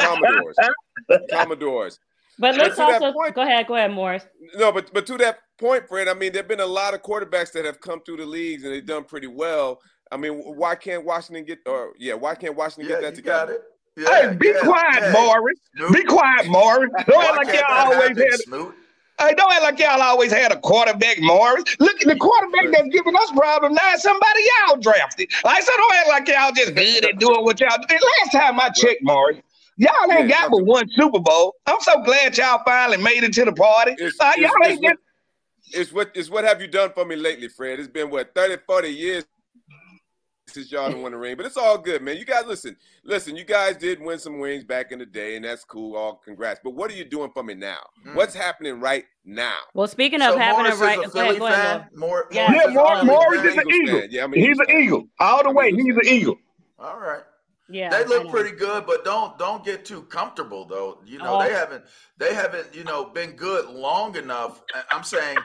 Commodores. Commodores. But let's to that also point- go ahead. Go ahead, Morris. No, but but to that point, Fred, I mean, there've been a lot of quarterbacks that have come through the leagues and they've done pretty well. I mean, why can't Washington get or yeah, why can't Washington Yeah, get that you got together? it. Yeah, Hey, be yeah, quiet, yeah. Morris. Snoop, Be quiet, Morris. Don't act like y'all always happen, had. Snoop? Hey, don't act like y'all always had a quarterback, Morris. Look, at the quarterback that's giving us problems now somebody y'all drafted. Like, so don't act like y'all just good at doing what y'all did. Last time I checked, Morris, y'all ain't got but one Super Bowl. I'm so glad y'all finally made it to the party. It's, Uh, y'all it's ain't get, it's what it's what have you done for me lately, Fred? It's been what 30, 40 years since y'all done won the ring, but it's all good, man. You guys listen, listen. You guys did win some rings back in the day, and that's cool. All congrats. But what are you doing for me now? Mm. What's happening right now? Well, speaking of So having Morris a right, is a go ahead, go ahead, More, Yeah. Morris yeah, is a Mor- Philly Morris is an Eagles eagle. fan. Yeah, I'm an He's an eagle. All the I'm way, he's an eagle. All right. Yeah, they look pretty good, but don't don't get too comfortable though. You know, Oh. they haven't they haven't you know been good long enough. I'm saying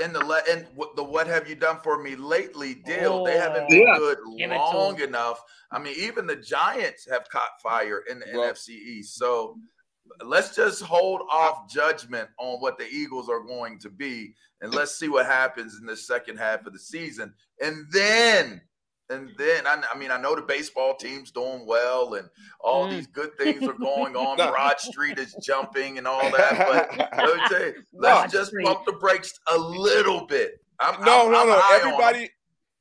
in the le- in what the what have you done for me lately deal? They haven't oh. been Yeah. good Give it to long 'em. enough. I mean, even the Giants have caught fire in the Well- NFC East. So let's just hold off judgment on what the Eagles are going to be, and let's see what happens in the second half of the season, and then. And then I, I mean I know the baseball team's doing well and all Mm. these good things are going on. No. Broad Street is jumping and all that. But let me tell you, let's Broad just Street. pump the brakes a little bit. I'm, No, I'm, no, I'm no. high on 'em. Everybody,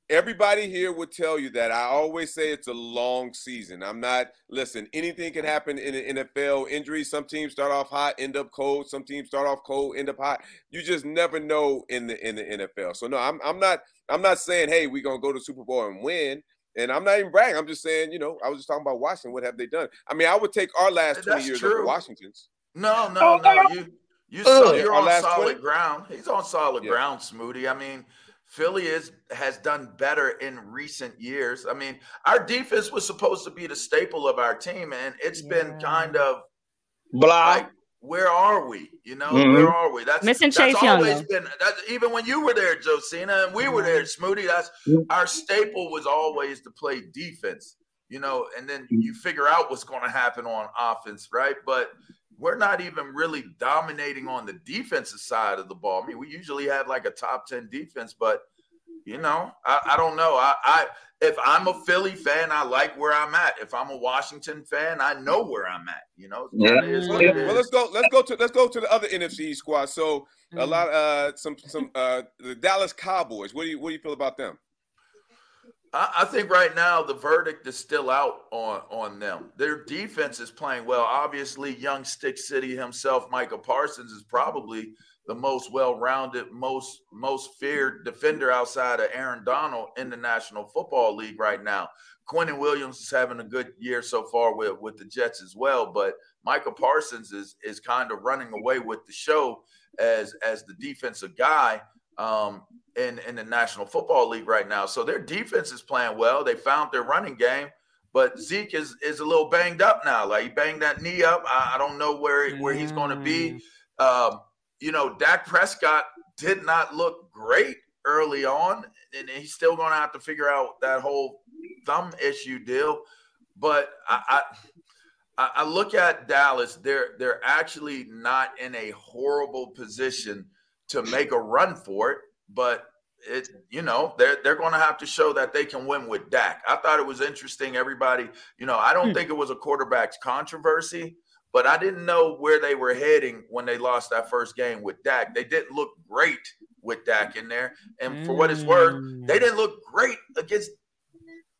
everybody here would tell you that. I always say it's a long season. I'm not. Listen, anything can happen in the NFL. Injuries. Some teams start off hot, end up cold. Some teams start off cold, end up hot. You just never know in the in the NFL. So no, I'm I'm not I'm not saying hey we're gonna go to Super Bowl and win. And I'm not even bragging. I'm just saying, you know, I was just talking about Washington. What have they done? I mean, I would take our last 20 That's years over. Washington's. No, no, no. You you saw, Yeah, you're on solid 20? ground. He's on solid Yeah. ground, Smoothie. I mean, Philly is has done better in recent years. I mean, our defense was supposed to be the staple of our team, and it's been kind of Blah. like where are we? You know, Mhm. where are we? That's Missing that's Chase Young, always though. been that's even when you were there, Josina, and we were there, Smoothie. That's Mhm. our staple was always to play defense, you know, and then Mhm. you figure out what's going to happen on offense, right? But we're not even really dominating on the defensive side of the ball. I mean, we usually have like a top 10 defense, but you know, I, I don't know. I, I if I'm a Philly fan, I like where I'm at. If I'm a Washington fan, I know where I'm at. You know, Yeah. Kinda Well, what it well, let's go. Let's go to let's go to the other NFC squad. So a Mm. lot uh some some uh the Dallas Cowboys. What do you what do you feel about them? I, I think right now the verdict is still out on on them. Their defense is playing well. Obviously, young Stick City himself, Michael Parsons, is probably the most well-rounded, most most feared defender outside of Aaron Donald in the National Football League right now. Quentin Williams is having a good year so far with, with the Jets as well, but Michael Parsons is is kind of running away with the show as as the defensive guy um, in in the National Football League right now. So their defense is playing well. They found their running game, But Zeke is is a little banged up now. Like he banged that knee up. I, I don't know where where he's going to be. Mm. Um, you know, Dak Prescott did not look great early on, and he's still going to have to figure out that whole thumb issue deal. But I, I I I look at Dallas; they're they're actually not in a horrible position to make a run for it, but it you know they're they're going to have to show that they can win with Dak. I thought it was interesting. Everybody, you know, I don't Hmm. think it was a quarterback's controversy, but I didn't know where they were heading when they lost that first game with Dak. They didn't look great with Dak in there, and for what it's worth, Mm. they didn't look great against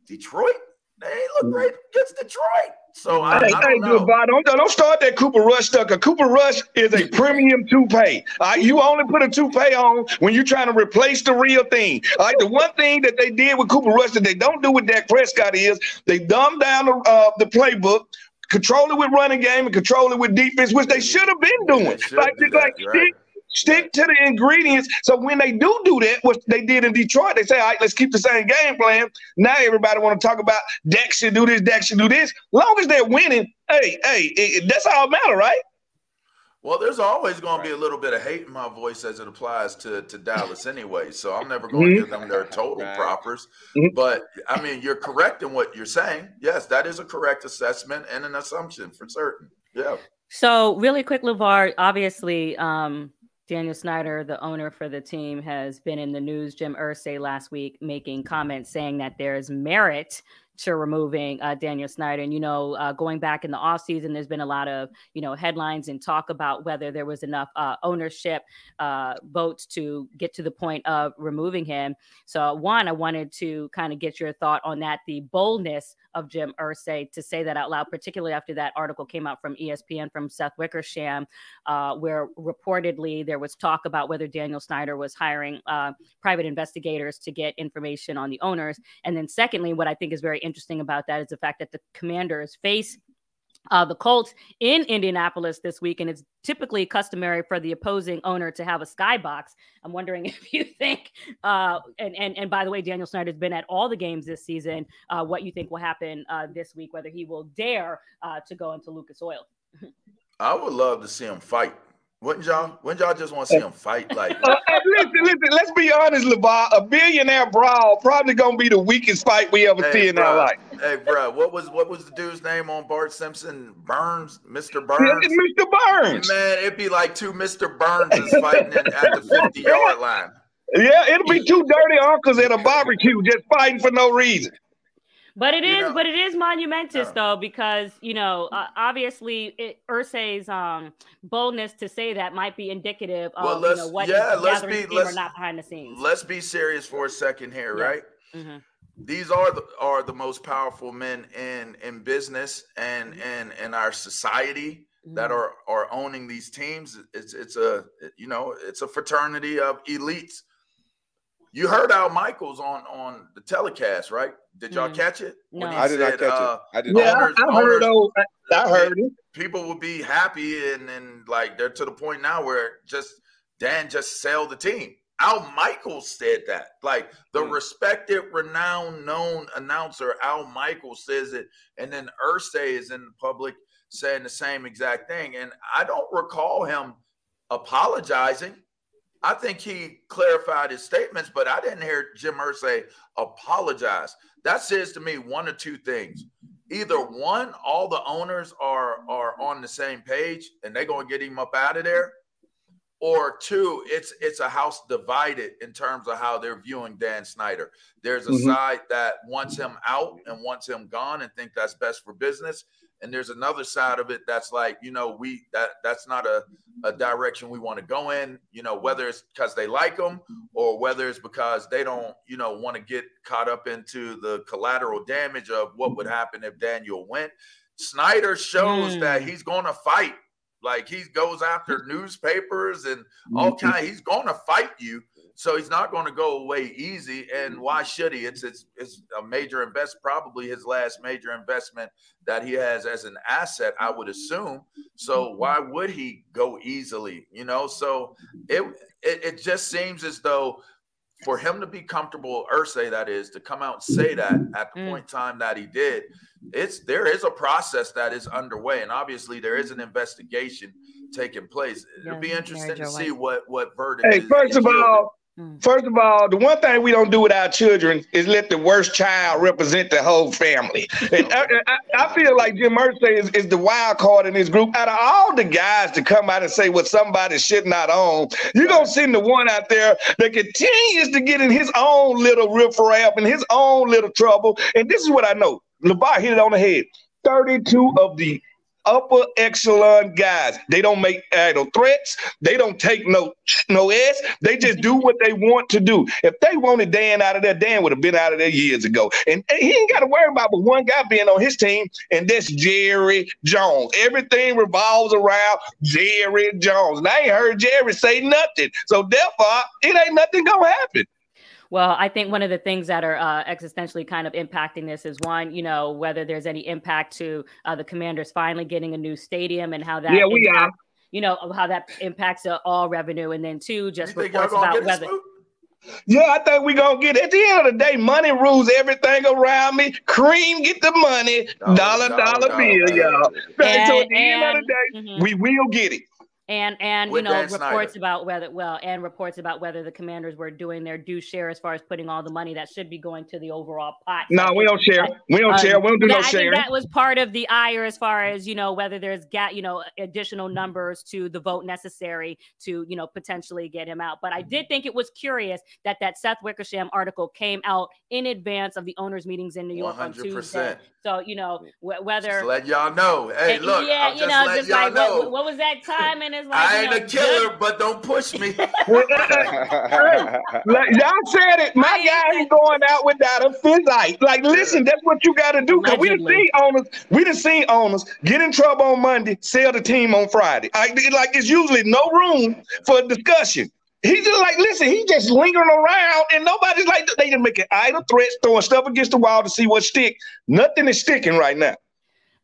Detroit. They look great against Detroit. So I, I Hey, don't hey, know. Don't, don't start that Cooper Rush stuff. 'cause Cooper Rush is a premium toupee. Right, you only put a toupee on when you're trying to replace the real thing. All right, the one thing that they did with Cooper Rush that they don't do with Dak Prescott is they dumb down the, uh, the playbook. Control it with running game and control it with defense, which they should have been doing. Like, do that, like right. Stick to the ingredients. So when they do do that, what they did in Detroit, they say, all right, let's keep the same game plan. Now everybody want to talk about Dak should do this, Dak should do this. Long as they're winning, hey, hey, it- it- that's all that matter, right? Well, there's always going to be a little bit of hate in my voice as it applies to, to Dallas anyway. So I'm never going to Mhm. give them their total Right. propers. Mhm. But I mean, you're correct in what you're saying. Yes, that is a correct assessment and an assumption for certain. Yeah. So, really quick, LaVar, obviously, um, Daniel Snyder, the owner for the team, has been in the news. Jim Irsay last week making mm-hmm. comments saying that there's merit to removing uh, Daniel Snyder. And, you know, uh, going back in the offseason, there's been a lot of, you know, headlines and talk about whether there was enough uh, ownership uh, votes to get to the point of removing him. So, one, I wanted to kind of get your thought on that, the boldness of Jim Irsay to say that out loud, particularly after that article came out from ESPN from Seth Wickersham, uh, where reportedly there was talk about whether Daniel Snyder was hiring uh, private investigators to get information on the owners. And then, secondly, what I think is very interesting about that is the fact that the commanders face uh, the Colts in Indianapolis this week, and it's typically customary for the opposing owner to have a skybox. I'm wondering if you think, uh, and and and by the way, Daniel Snyder's been at all the games this season. Uh, what you think will happen uh, this week? Whether he will dare uh, to go into Lucas Oil? I would love to see him fight. Wouldn't y'all? Wouldn't y'all just want to see him fight? Like, Uh, listen, listen, let's be honest, LaVar. A billionaire brawl probably gonna be the weakest fight we ever see hey, in our life. hey, bro, what was what was the dude's name on Bart Simpson? Burns, Mr. Burns. Mr. Burns. Man, it'd be like two Mr. Burns fighting in, at the 50 yard line. Yeah, it'll be two dirty uncles at a barbecue just fighting for no reason. But it is, know- but it is monumentous though, because you know, uh, obviously, it, Irsay's um, boldness to say that might be indicative of Well, you know what yeah, is let's be- let's- not behind the scenes. Let's be serious for a second here, Yeah. right? Mhm. These are the are the most powerful men in in business and and in our society that Mhm. are are owning these teams. It's it's a you know it's a fraternity of elites. You heard Al Michaels on on the telecast, right? Did y'all Mm. catch it? When No. he I did not catch uh, it. I did Yeah. Owners- I, I heard owners- those. I heard it. people would be happy and and like they're to the point now where just Dan just sell the team. Al Michaels said that. Like the Hmm. respected, renowned, known announcer Al Michaels says it, and then Irsay is in the public saying the same exact thing. And I don't recall him apologizing. I think he clarified his statements, but I didn't hear Jim Irsay apologize. That says to me one or two things. Either one, all the owners are are on the same page and they're gonna get him up out of there, or two, it's it's a house divided in terms of how they're viewing Dan Snyder. There's a Mhm. side that wants him out and wants him gone and think that's best for business, and there's another side of it that's like, you know, we that that's not a a direction we want to go in. You know, whether it's because they like them or whether it's because they don't, you know, want to get caught up into the collateral damage of what would happen if Daniel went. Snyder shows Mm. that he's going to fight. Like he goes after newspapers and all Mm-hmm. kind. He's going to fight you, so he's not going to go away easy. And why should he? It's it's, it's a major invest, probably his last major investment that he has as an asset, I would assume. So why would he go easily? You know, so it it, it just seems as though for him to be comfortable, Irsay that is, to come out and say that at the Mm. point in time that he did, it's there is a process that is underway, and obviously there is an investigation taking place. It'll be interesting to see what what verdict. Hey, is- first of all, Mm. first of all, the one thing we don't do with our children is let the worst child represent the whole family. And I, I, I feel like Jim Irsay is, is the wild card in this group. Out of all the guys to come out and say what somebody should not own, you're gonna send the one out there that continues to get in his own little riffraff and his own little trouble. And this is what I know. LaVar hit it on the head. 32 of the upper echelon guys. They don't make uh, idle threats. They don't take no no S. They just do what they want to do. If they wanted Dan out of there, Dan would have been out of there years ago. And, and he ain't got to worry about but one guy being on his team, and that's Jerry Jones. Everything revolves around Jerry Jones. And I ain't heard Jerry say nothing. So therefore, it ain't nothing gonna happen. Well, I think one of the things that are uh, existentially kind of impacting this is one, you know, whether there's any impact to uh, the Commanders finally getting a new stadium and how that, Yeah, we impact- you know, how that impacts uh, all revenue, and then two, just y'all reports about get whether. Yeah, I think we gonna get it. At the end of the day, money rules everything around me. Cream get the money, dollar dollar, bill, y'all. Right, so at the end of the day, Mhm. we will get it. And and With you know Dan reports Snyder. about whether well and reports about whether the commanders were doing their due share as far as putting all the money that should be going to the overall pot No, we don't share. We don't Um, share. We don't do that- no I sharing. that was part of the ire as far as you know whether there's got you know additional numbers to the vote necessary to you know potentially get him out. But I did think it was curious that that Seth Wickersham article came out in advance of the owners' meetings in New York on Tuesday. So you know wh- whether Just let y'all know. Hey, look, yeah, I'm you just know, letting just y'all like know. what, what was that time? And it's like I ain't know, a good- killer, but don't push me. Like, y'all said it. My guy ain't going out without a physique. Like, listen, that's what you got to do. Cause we done Allegedly. seen owners, we done seen owners get in trouble on Monday, sell the team on Friday. I, like, it's usually no room for discussion. He's just like, listen, he just lingering around, and nobody's like they just making idle threats, throwing stuff against the wall to see what stick. Nothing is sticking right now.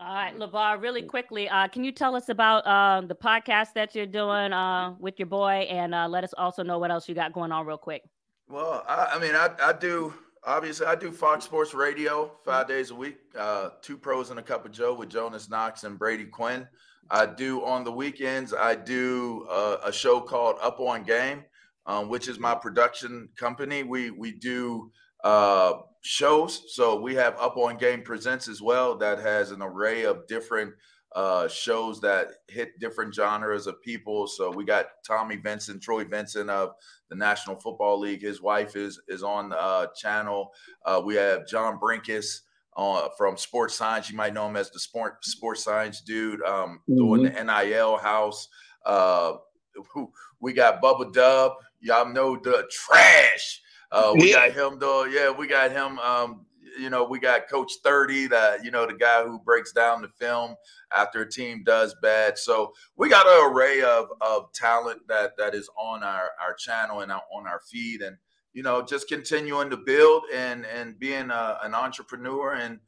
All right, LaVar, really quickly, uh, can you tell us about uh, the podcast that you're doing uh, with your boy and uh, let us also know what else you got going on real quick? Well, I, I mean, I, I do obviously I do Fox Sports Radio five days a week. Uh, two pros and a cup of Joe with Jonas Knox and Brady Quinn. I do on the weekends. I do uh, a show called Up on Game, um, which is my production company. We we do shows. So we have Up on Game Presents as well. That has an array of different uh, shows that hit different genres of people. So we got Tommy Vincent, Troy Vincent of the National Football League. His wife is is on the uh, channel. Uh, we have John Brenkus uh, from Sports Science. You might know him as the sport sports science dude um, doing the NIL house. Uh, we got Bubba Dub. Y'all know the trash. Uh, we Yeah. got him though. Yeah, we got him. Um, you know, we got Coach 30, that you know, the guy who breaks down the film after a team does bad. So we got an array of of talent that that is on our our channel and our- on our feed, and you know, just continuing to build and and being a, an entrepreneur and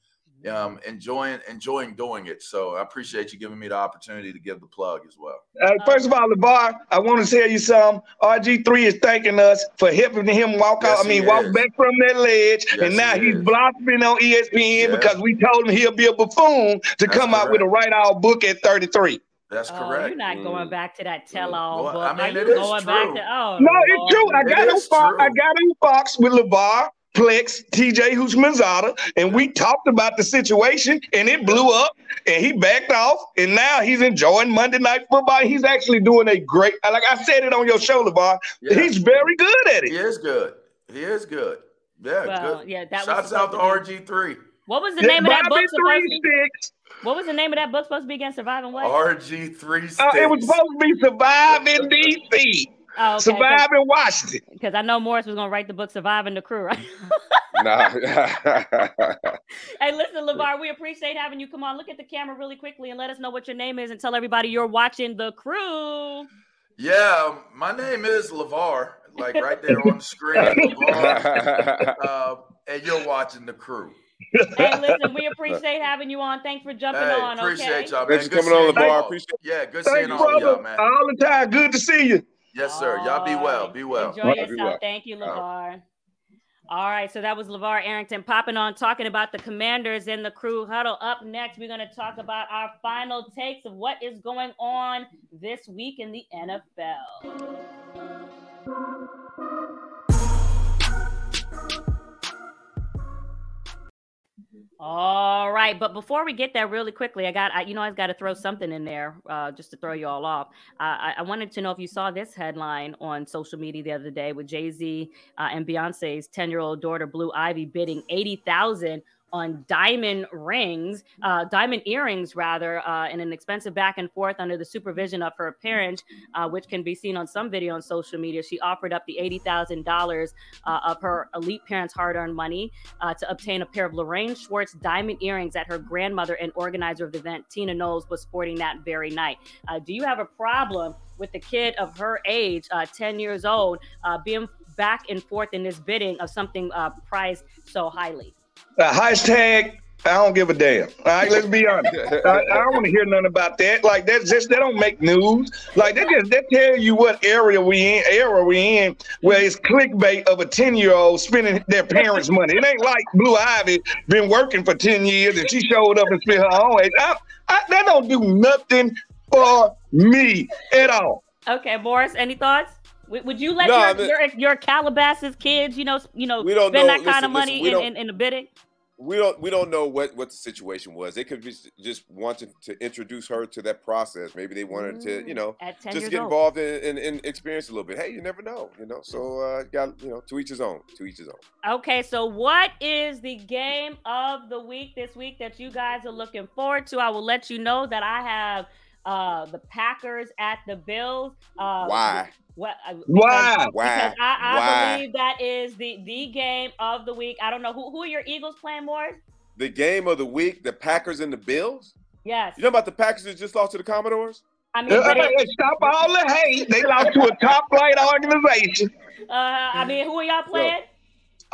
um, enjoying enjoying doing it. So I appreciate you giving me the opportunity to give the plug as well. Uh, first of all, LaVar, I want to tell you something. RG3 is thanking us for helping him walk Yes, out. I mean, walk is. back from that ledge. Yes, and now he he's is. blossoming on ESPN Yeah. because we told him he'll be a buffoon to That's come out with a write out book at 33. That's oh, correct. you're not going Mm. back to that tell-all Well, book. I mean, Are it you is going back to? Oh, No, it's Lord. true. I It got on is Fox. I got on Fox with LaVar, Plax, TJ Houshmandzadeh, and we talked about the situation, and it blew up, and he backed off, and now he's enjoying Monday Night Football. He's actually doing a great. Like I said it on your show, LaVar. Yeah. He's very good at it. He is good. He is good. Yeah, Well, good. yeah, that was Shouts out to supposed to be- RG3. What was the name of that book supposed to be? Three Sticks. What was the name of that book supposed to be against surviving what? RG3. Uh, it was supposed to be Survive in DC, Oh, Survive in Washington. Because I know Morris was going to write the book "Surviving the Crew," right? nah. hey, listen, LaVar, we appreciate having you come on. Look at the camera really quickly and let us know what your name is, and tell everybody you're watching the Crew. Yeah, um, my name is LaVar, like right there on the screen. LaVar, uh, and you're watching the crew. Hey, listen, we appreciate having you on. Thanks for jumping Hey, on. appreciate okay. y'all, man. Thanks for Good coming on, seeing LaVar. y'all. Appreciate Yeah, good Thank seeing you, all of y'all, man. All the time. Good to see you. Yes, sir. Y'all be well. Be well. Enjoy Well, be yourself. well. Thank you, All LaVar. All right, so that was LaVar Arrington popping on, talking about the commanders and the crew huddle. Up next, we're going to talk about our final takes of what is going on this week in the NFL. All right, but before we get there, really quickly, I got I, you know I've got to throw something in there uh, just to throw you all off. Uh, I, I wanted to know if you saw this headline on social media the other day with Jay Z uh, and Beyonce's ten year old daughter Blue Ivy bidding eighty thousand on diamond rings, uh, diamond earrings rather, uh, in an expensive back and forth under the supervision of her parents, uh, which can be seen on some video on social media. She offered up the eighty thousand dollars uh, of her elite parents' hard-earned money uh, to obtain a pair of Lorraine Schwartz diamond earrings that her grandmother and organizer of the event, Tina Knowles, was sporting that very night. Uh, do you have a problem with the kid of her age, uh, 10 years old, uh, being back and forth in this bidding of something uh, prized so highly? Uh, hashtag. I don't give a damn. All right, let's be honest. I, I don't want to hear nothing about that. Like that's just they don't make news. Like they just they tell you what area we in, era we in, where it's clickbait of a ten year old spending their parents' money. It ain't like Blue Ivy been working for ten years and she showed up and spent her own. I, I, that don't do nothing for me at all. Okay, Boris, any thoughts? Would would you let No, your, I mean- your your Calabasas kids, you know, you know, We don't spend know- that kind of money listen, in, in, in the bidding? we don't we don't know what what the situation was. They could be just wanting to introduce her to that process. Maybe they wanted to, you know, just get involved in, in, in experience a little bit. Hey, you never know, you know. So uh got you know, to each his own. To each his own. Okay, so what is the game of the week this week that you guys are looking forward to? I will let you know that I have uh the Packers at the Bills. Uh, Why? What? uh, Why? Because, Why? because I, I Why? believe that is the the game of the week. I don't know who who are your Eagles playing, more. The game of the week, the Packers and the Bills. Yes, You know about the Packers that just lost to the Commodores? I mean, Uh, but hey, hey, stop all the hate. They lost to a top flight organization. uh, I mean, who are y'all playing? Uh,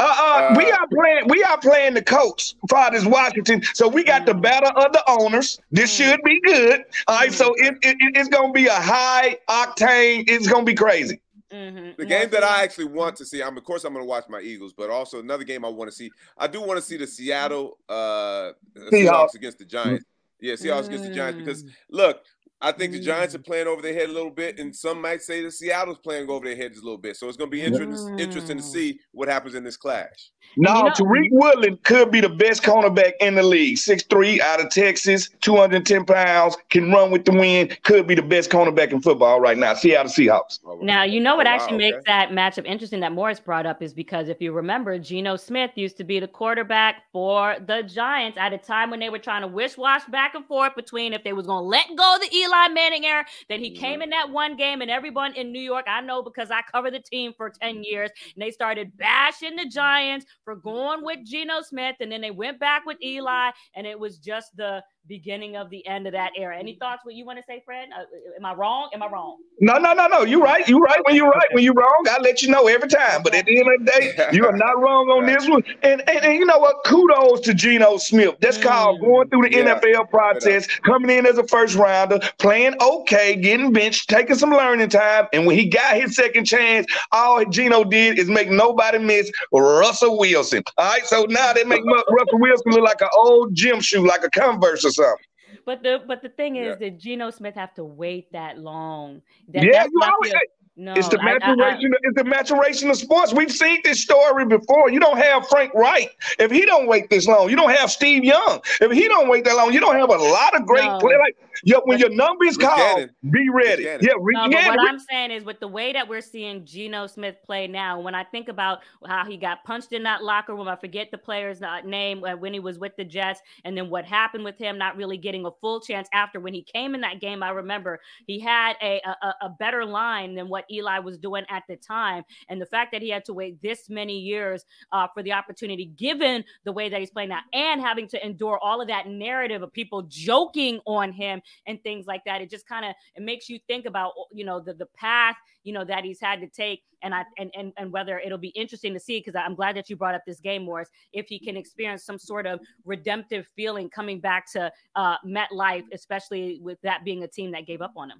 uh, Uh, we are playing. We are playing the coach, Fathers Washington. So we got the battle of the owners. This Mm. should be good. All right. So it, it, it- it's gonna be a high octane. It's gonna be crazy. Mhm. The game that I actually want to see, I'm of course I'm going to watch my Eagles, but also another game I want to see. I do want to see the Seattle uh, Seahawks Seahawks. against the Giants. Yeah, Seahawks against the Giants because Mm. look, I think the Giants are Mm. playing over their head a little bit, and some might say the Seattle's playing over their heads a little bit. So it's going to be interesting, interesting to see what happens in this clash. Now, you know- Tariq Woolen could be the best cornerback in the league. 6'3 out of Texas, 210 pounds, can run with the wind, could be the best cornerback in football right now. Seattle Seahawks. Oh, Now, you know what Oh, wow, actually makes that matchup interesting that Morris brought up is because if you remember, Geno Smith used to be the quarterback for the Giants at a time when they were trying to wish wash back and forth between if they was going to let go of the Eli Manning era. Then he came in that one game, and everyone in New York, I know because I covered the team for 10 mm-hmm. years, and they started bashing the Giants for going with Geno Smith, and then they went back with Eli, and it was just the beginning of the end of that era. Any thoughts what you want to say, Fred? Uh, am I wrong? Am I wrong? No, no, no, no. You're right. You're right. When you're right, when you're wrong, I let you know every time. But at the end of the day, you are not wrong on this one. And, and, and you know what? Kudos to Geno Smith. That's called Mm. going through the Yeah. NFL process, coming in as a first rounder, playing okay, getting benched, taking some learning time. And when he got his second chance, all Geno did is make nobody miss Russell Wilson. All right. So now they make Russell Wilson look like an old gym shoe, like a Converse or something. But the but the thing is, Yeah. did Geno Smith have to wait that long? That, yeah, that's you always. Feel- no, It's the I- I- I- maturation. it's the maturation of sports. We've seen this story before. You don't have Frank Wright if he don't wait this long. You don't have Steve Young if he don't wait that long. You don't have a lot of great No. players. Like, yeah, when your number is called, be ready. Yeah, Rick No, but Gannon. what I'm saying is, with the way that we're seeing Geno Smith play now, when I think about how he got punched in that locker room, I forget the player's uh, name uh, when he was with the Jets, and then what happened with him not really getting a full chance after when he came in that game. I remember he had a a, a better line than what Eli was doing at the time, and the fact that he had to wait this many years uh, for the opportunity, given the way that he's playing now, and having to endure all of that narrative of people joking on him and things like that. It just kind of it makes you think about you know the the path you know that he's had to take, and I and and, and whether it'll be interesting to see because I'm glad that you brought up this game, Morris. If he can experience some sort of redemptive feeling coming back to uh, MetLife, especially with that being a team that gave up on him.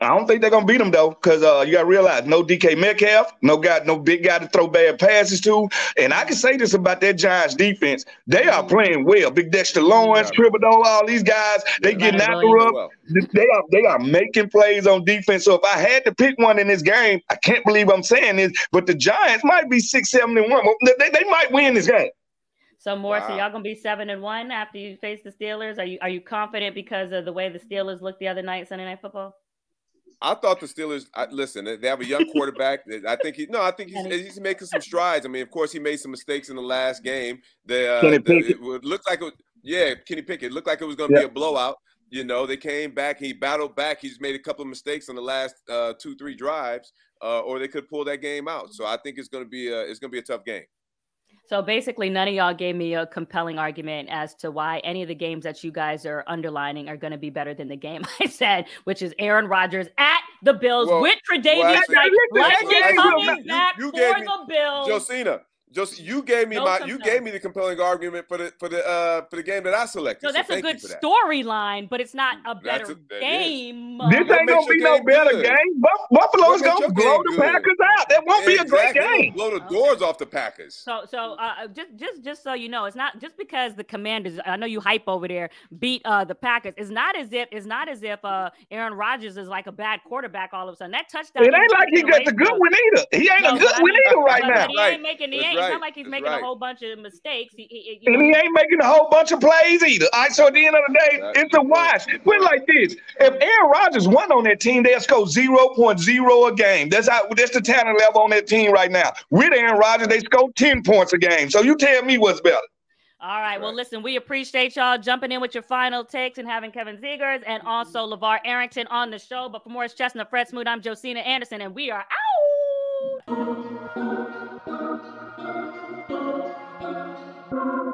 I don't think they're gonna beat them though, because uh, you gotta realize no DK Metcalf, no guy, no big guy to throw bad passes to. And I can say this about that Giants defense: they are playing well. Big Dexter Lawrence, Yeah. Thibodeaux, all these guys, they Yeah. getting after up. Well, They are they are making plays on defense. So if I had to pick one in this game, I can't believe I'm saying this, but the Giants might be six, seven, and one. They, they might win this game. So more, so y'all gonna be seven and one after you face the Steelers? Are you are you confident because of the way the Steelers looked the other night Sunday Night Football? I thought the Steelers. I, listen, they have a young quarterback. I think he. No, I think he's, he's making some strides. I mean, of course, he made some mistakes in the last game. The, uh, Kenny the- Pickett. it, looked like it. Was, yeah, Kenny Pickett. Looked like it was going to Yeah. be a blowout. You know, they came back. He battled back. He's made a couple of mistakes on the last uh, two, three drives, uh, or they could pull that game out. So I think it's going to be a, it's going to be a tough game. So basically, none of y'all gave me a compelling argument as to why any of the games that you guys are underlining are going to be better than the game I said, which is Aaron Rodgers at the Bills Well- with Tre'Davious well, actually- Knight. well, coming you- back you for gave me- the Bills. Josina, just you gave me No my you compelling. gave me the compelling argument for the for the uh for the game that I selected. so that's a good for that. storyline, but it's not a better a- game. This ain't gonna makes be no game better good? game. Buff- Buffalo's gonna blow the good? Packers out. That won't be a great game. Blow the Okay. doors off the Packers. So, so uh, just, just, just so you know, it's not just because the Commanders. I know you hype over there beat uh, the Packers. It's not as if it's not as if uh, Aaron Rodgers is like a bad quarterback all of a sudden. That touchdown. It ain't like he got the good from- one either. He ain't No, a good I one either right now. He ain't making. He ain't, It's right. not like he's That's making right. a whole bunch of mistakes. He, he, you And know, he ain't making a whole bunch of plays either. All right, so at the end of the day, That's it's a point. wash. Good Put it like this: if Aaron Rodgers won on that team, they'll score 0.0 a game. That's how that's the talent level on that team right now. With Aaron Rodgers, they score 10 points a game. So you tell me what's better. All right. Well, listen, we appreciate y'all jumping in with your final takes and having Kevin Zegers and mm-hmm. also LaVar Arrington on the show. But for more, it's Chestnut Fred Smoot. I'm Josina Anderson, and we are out. thank you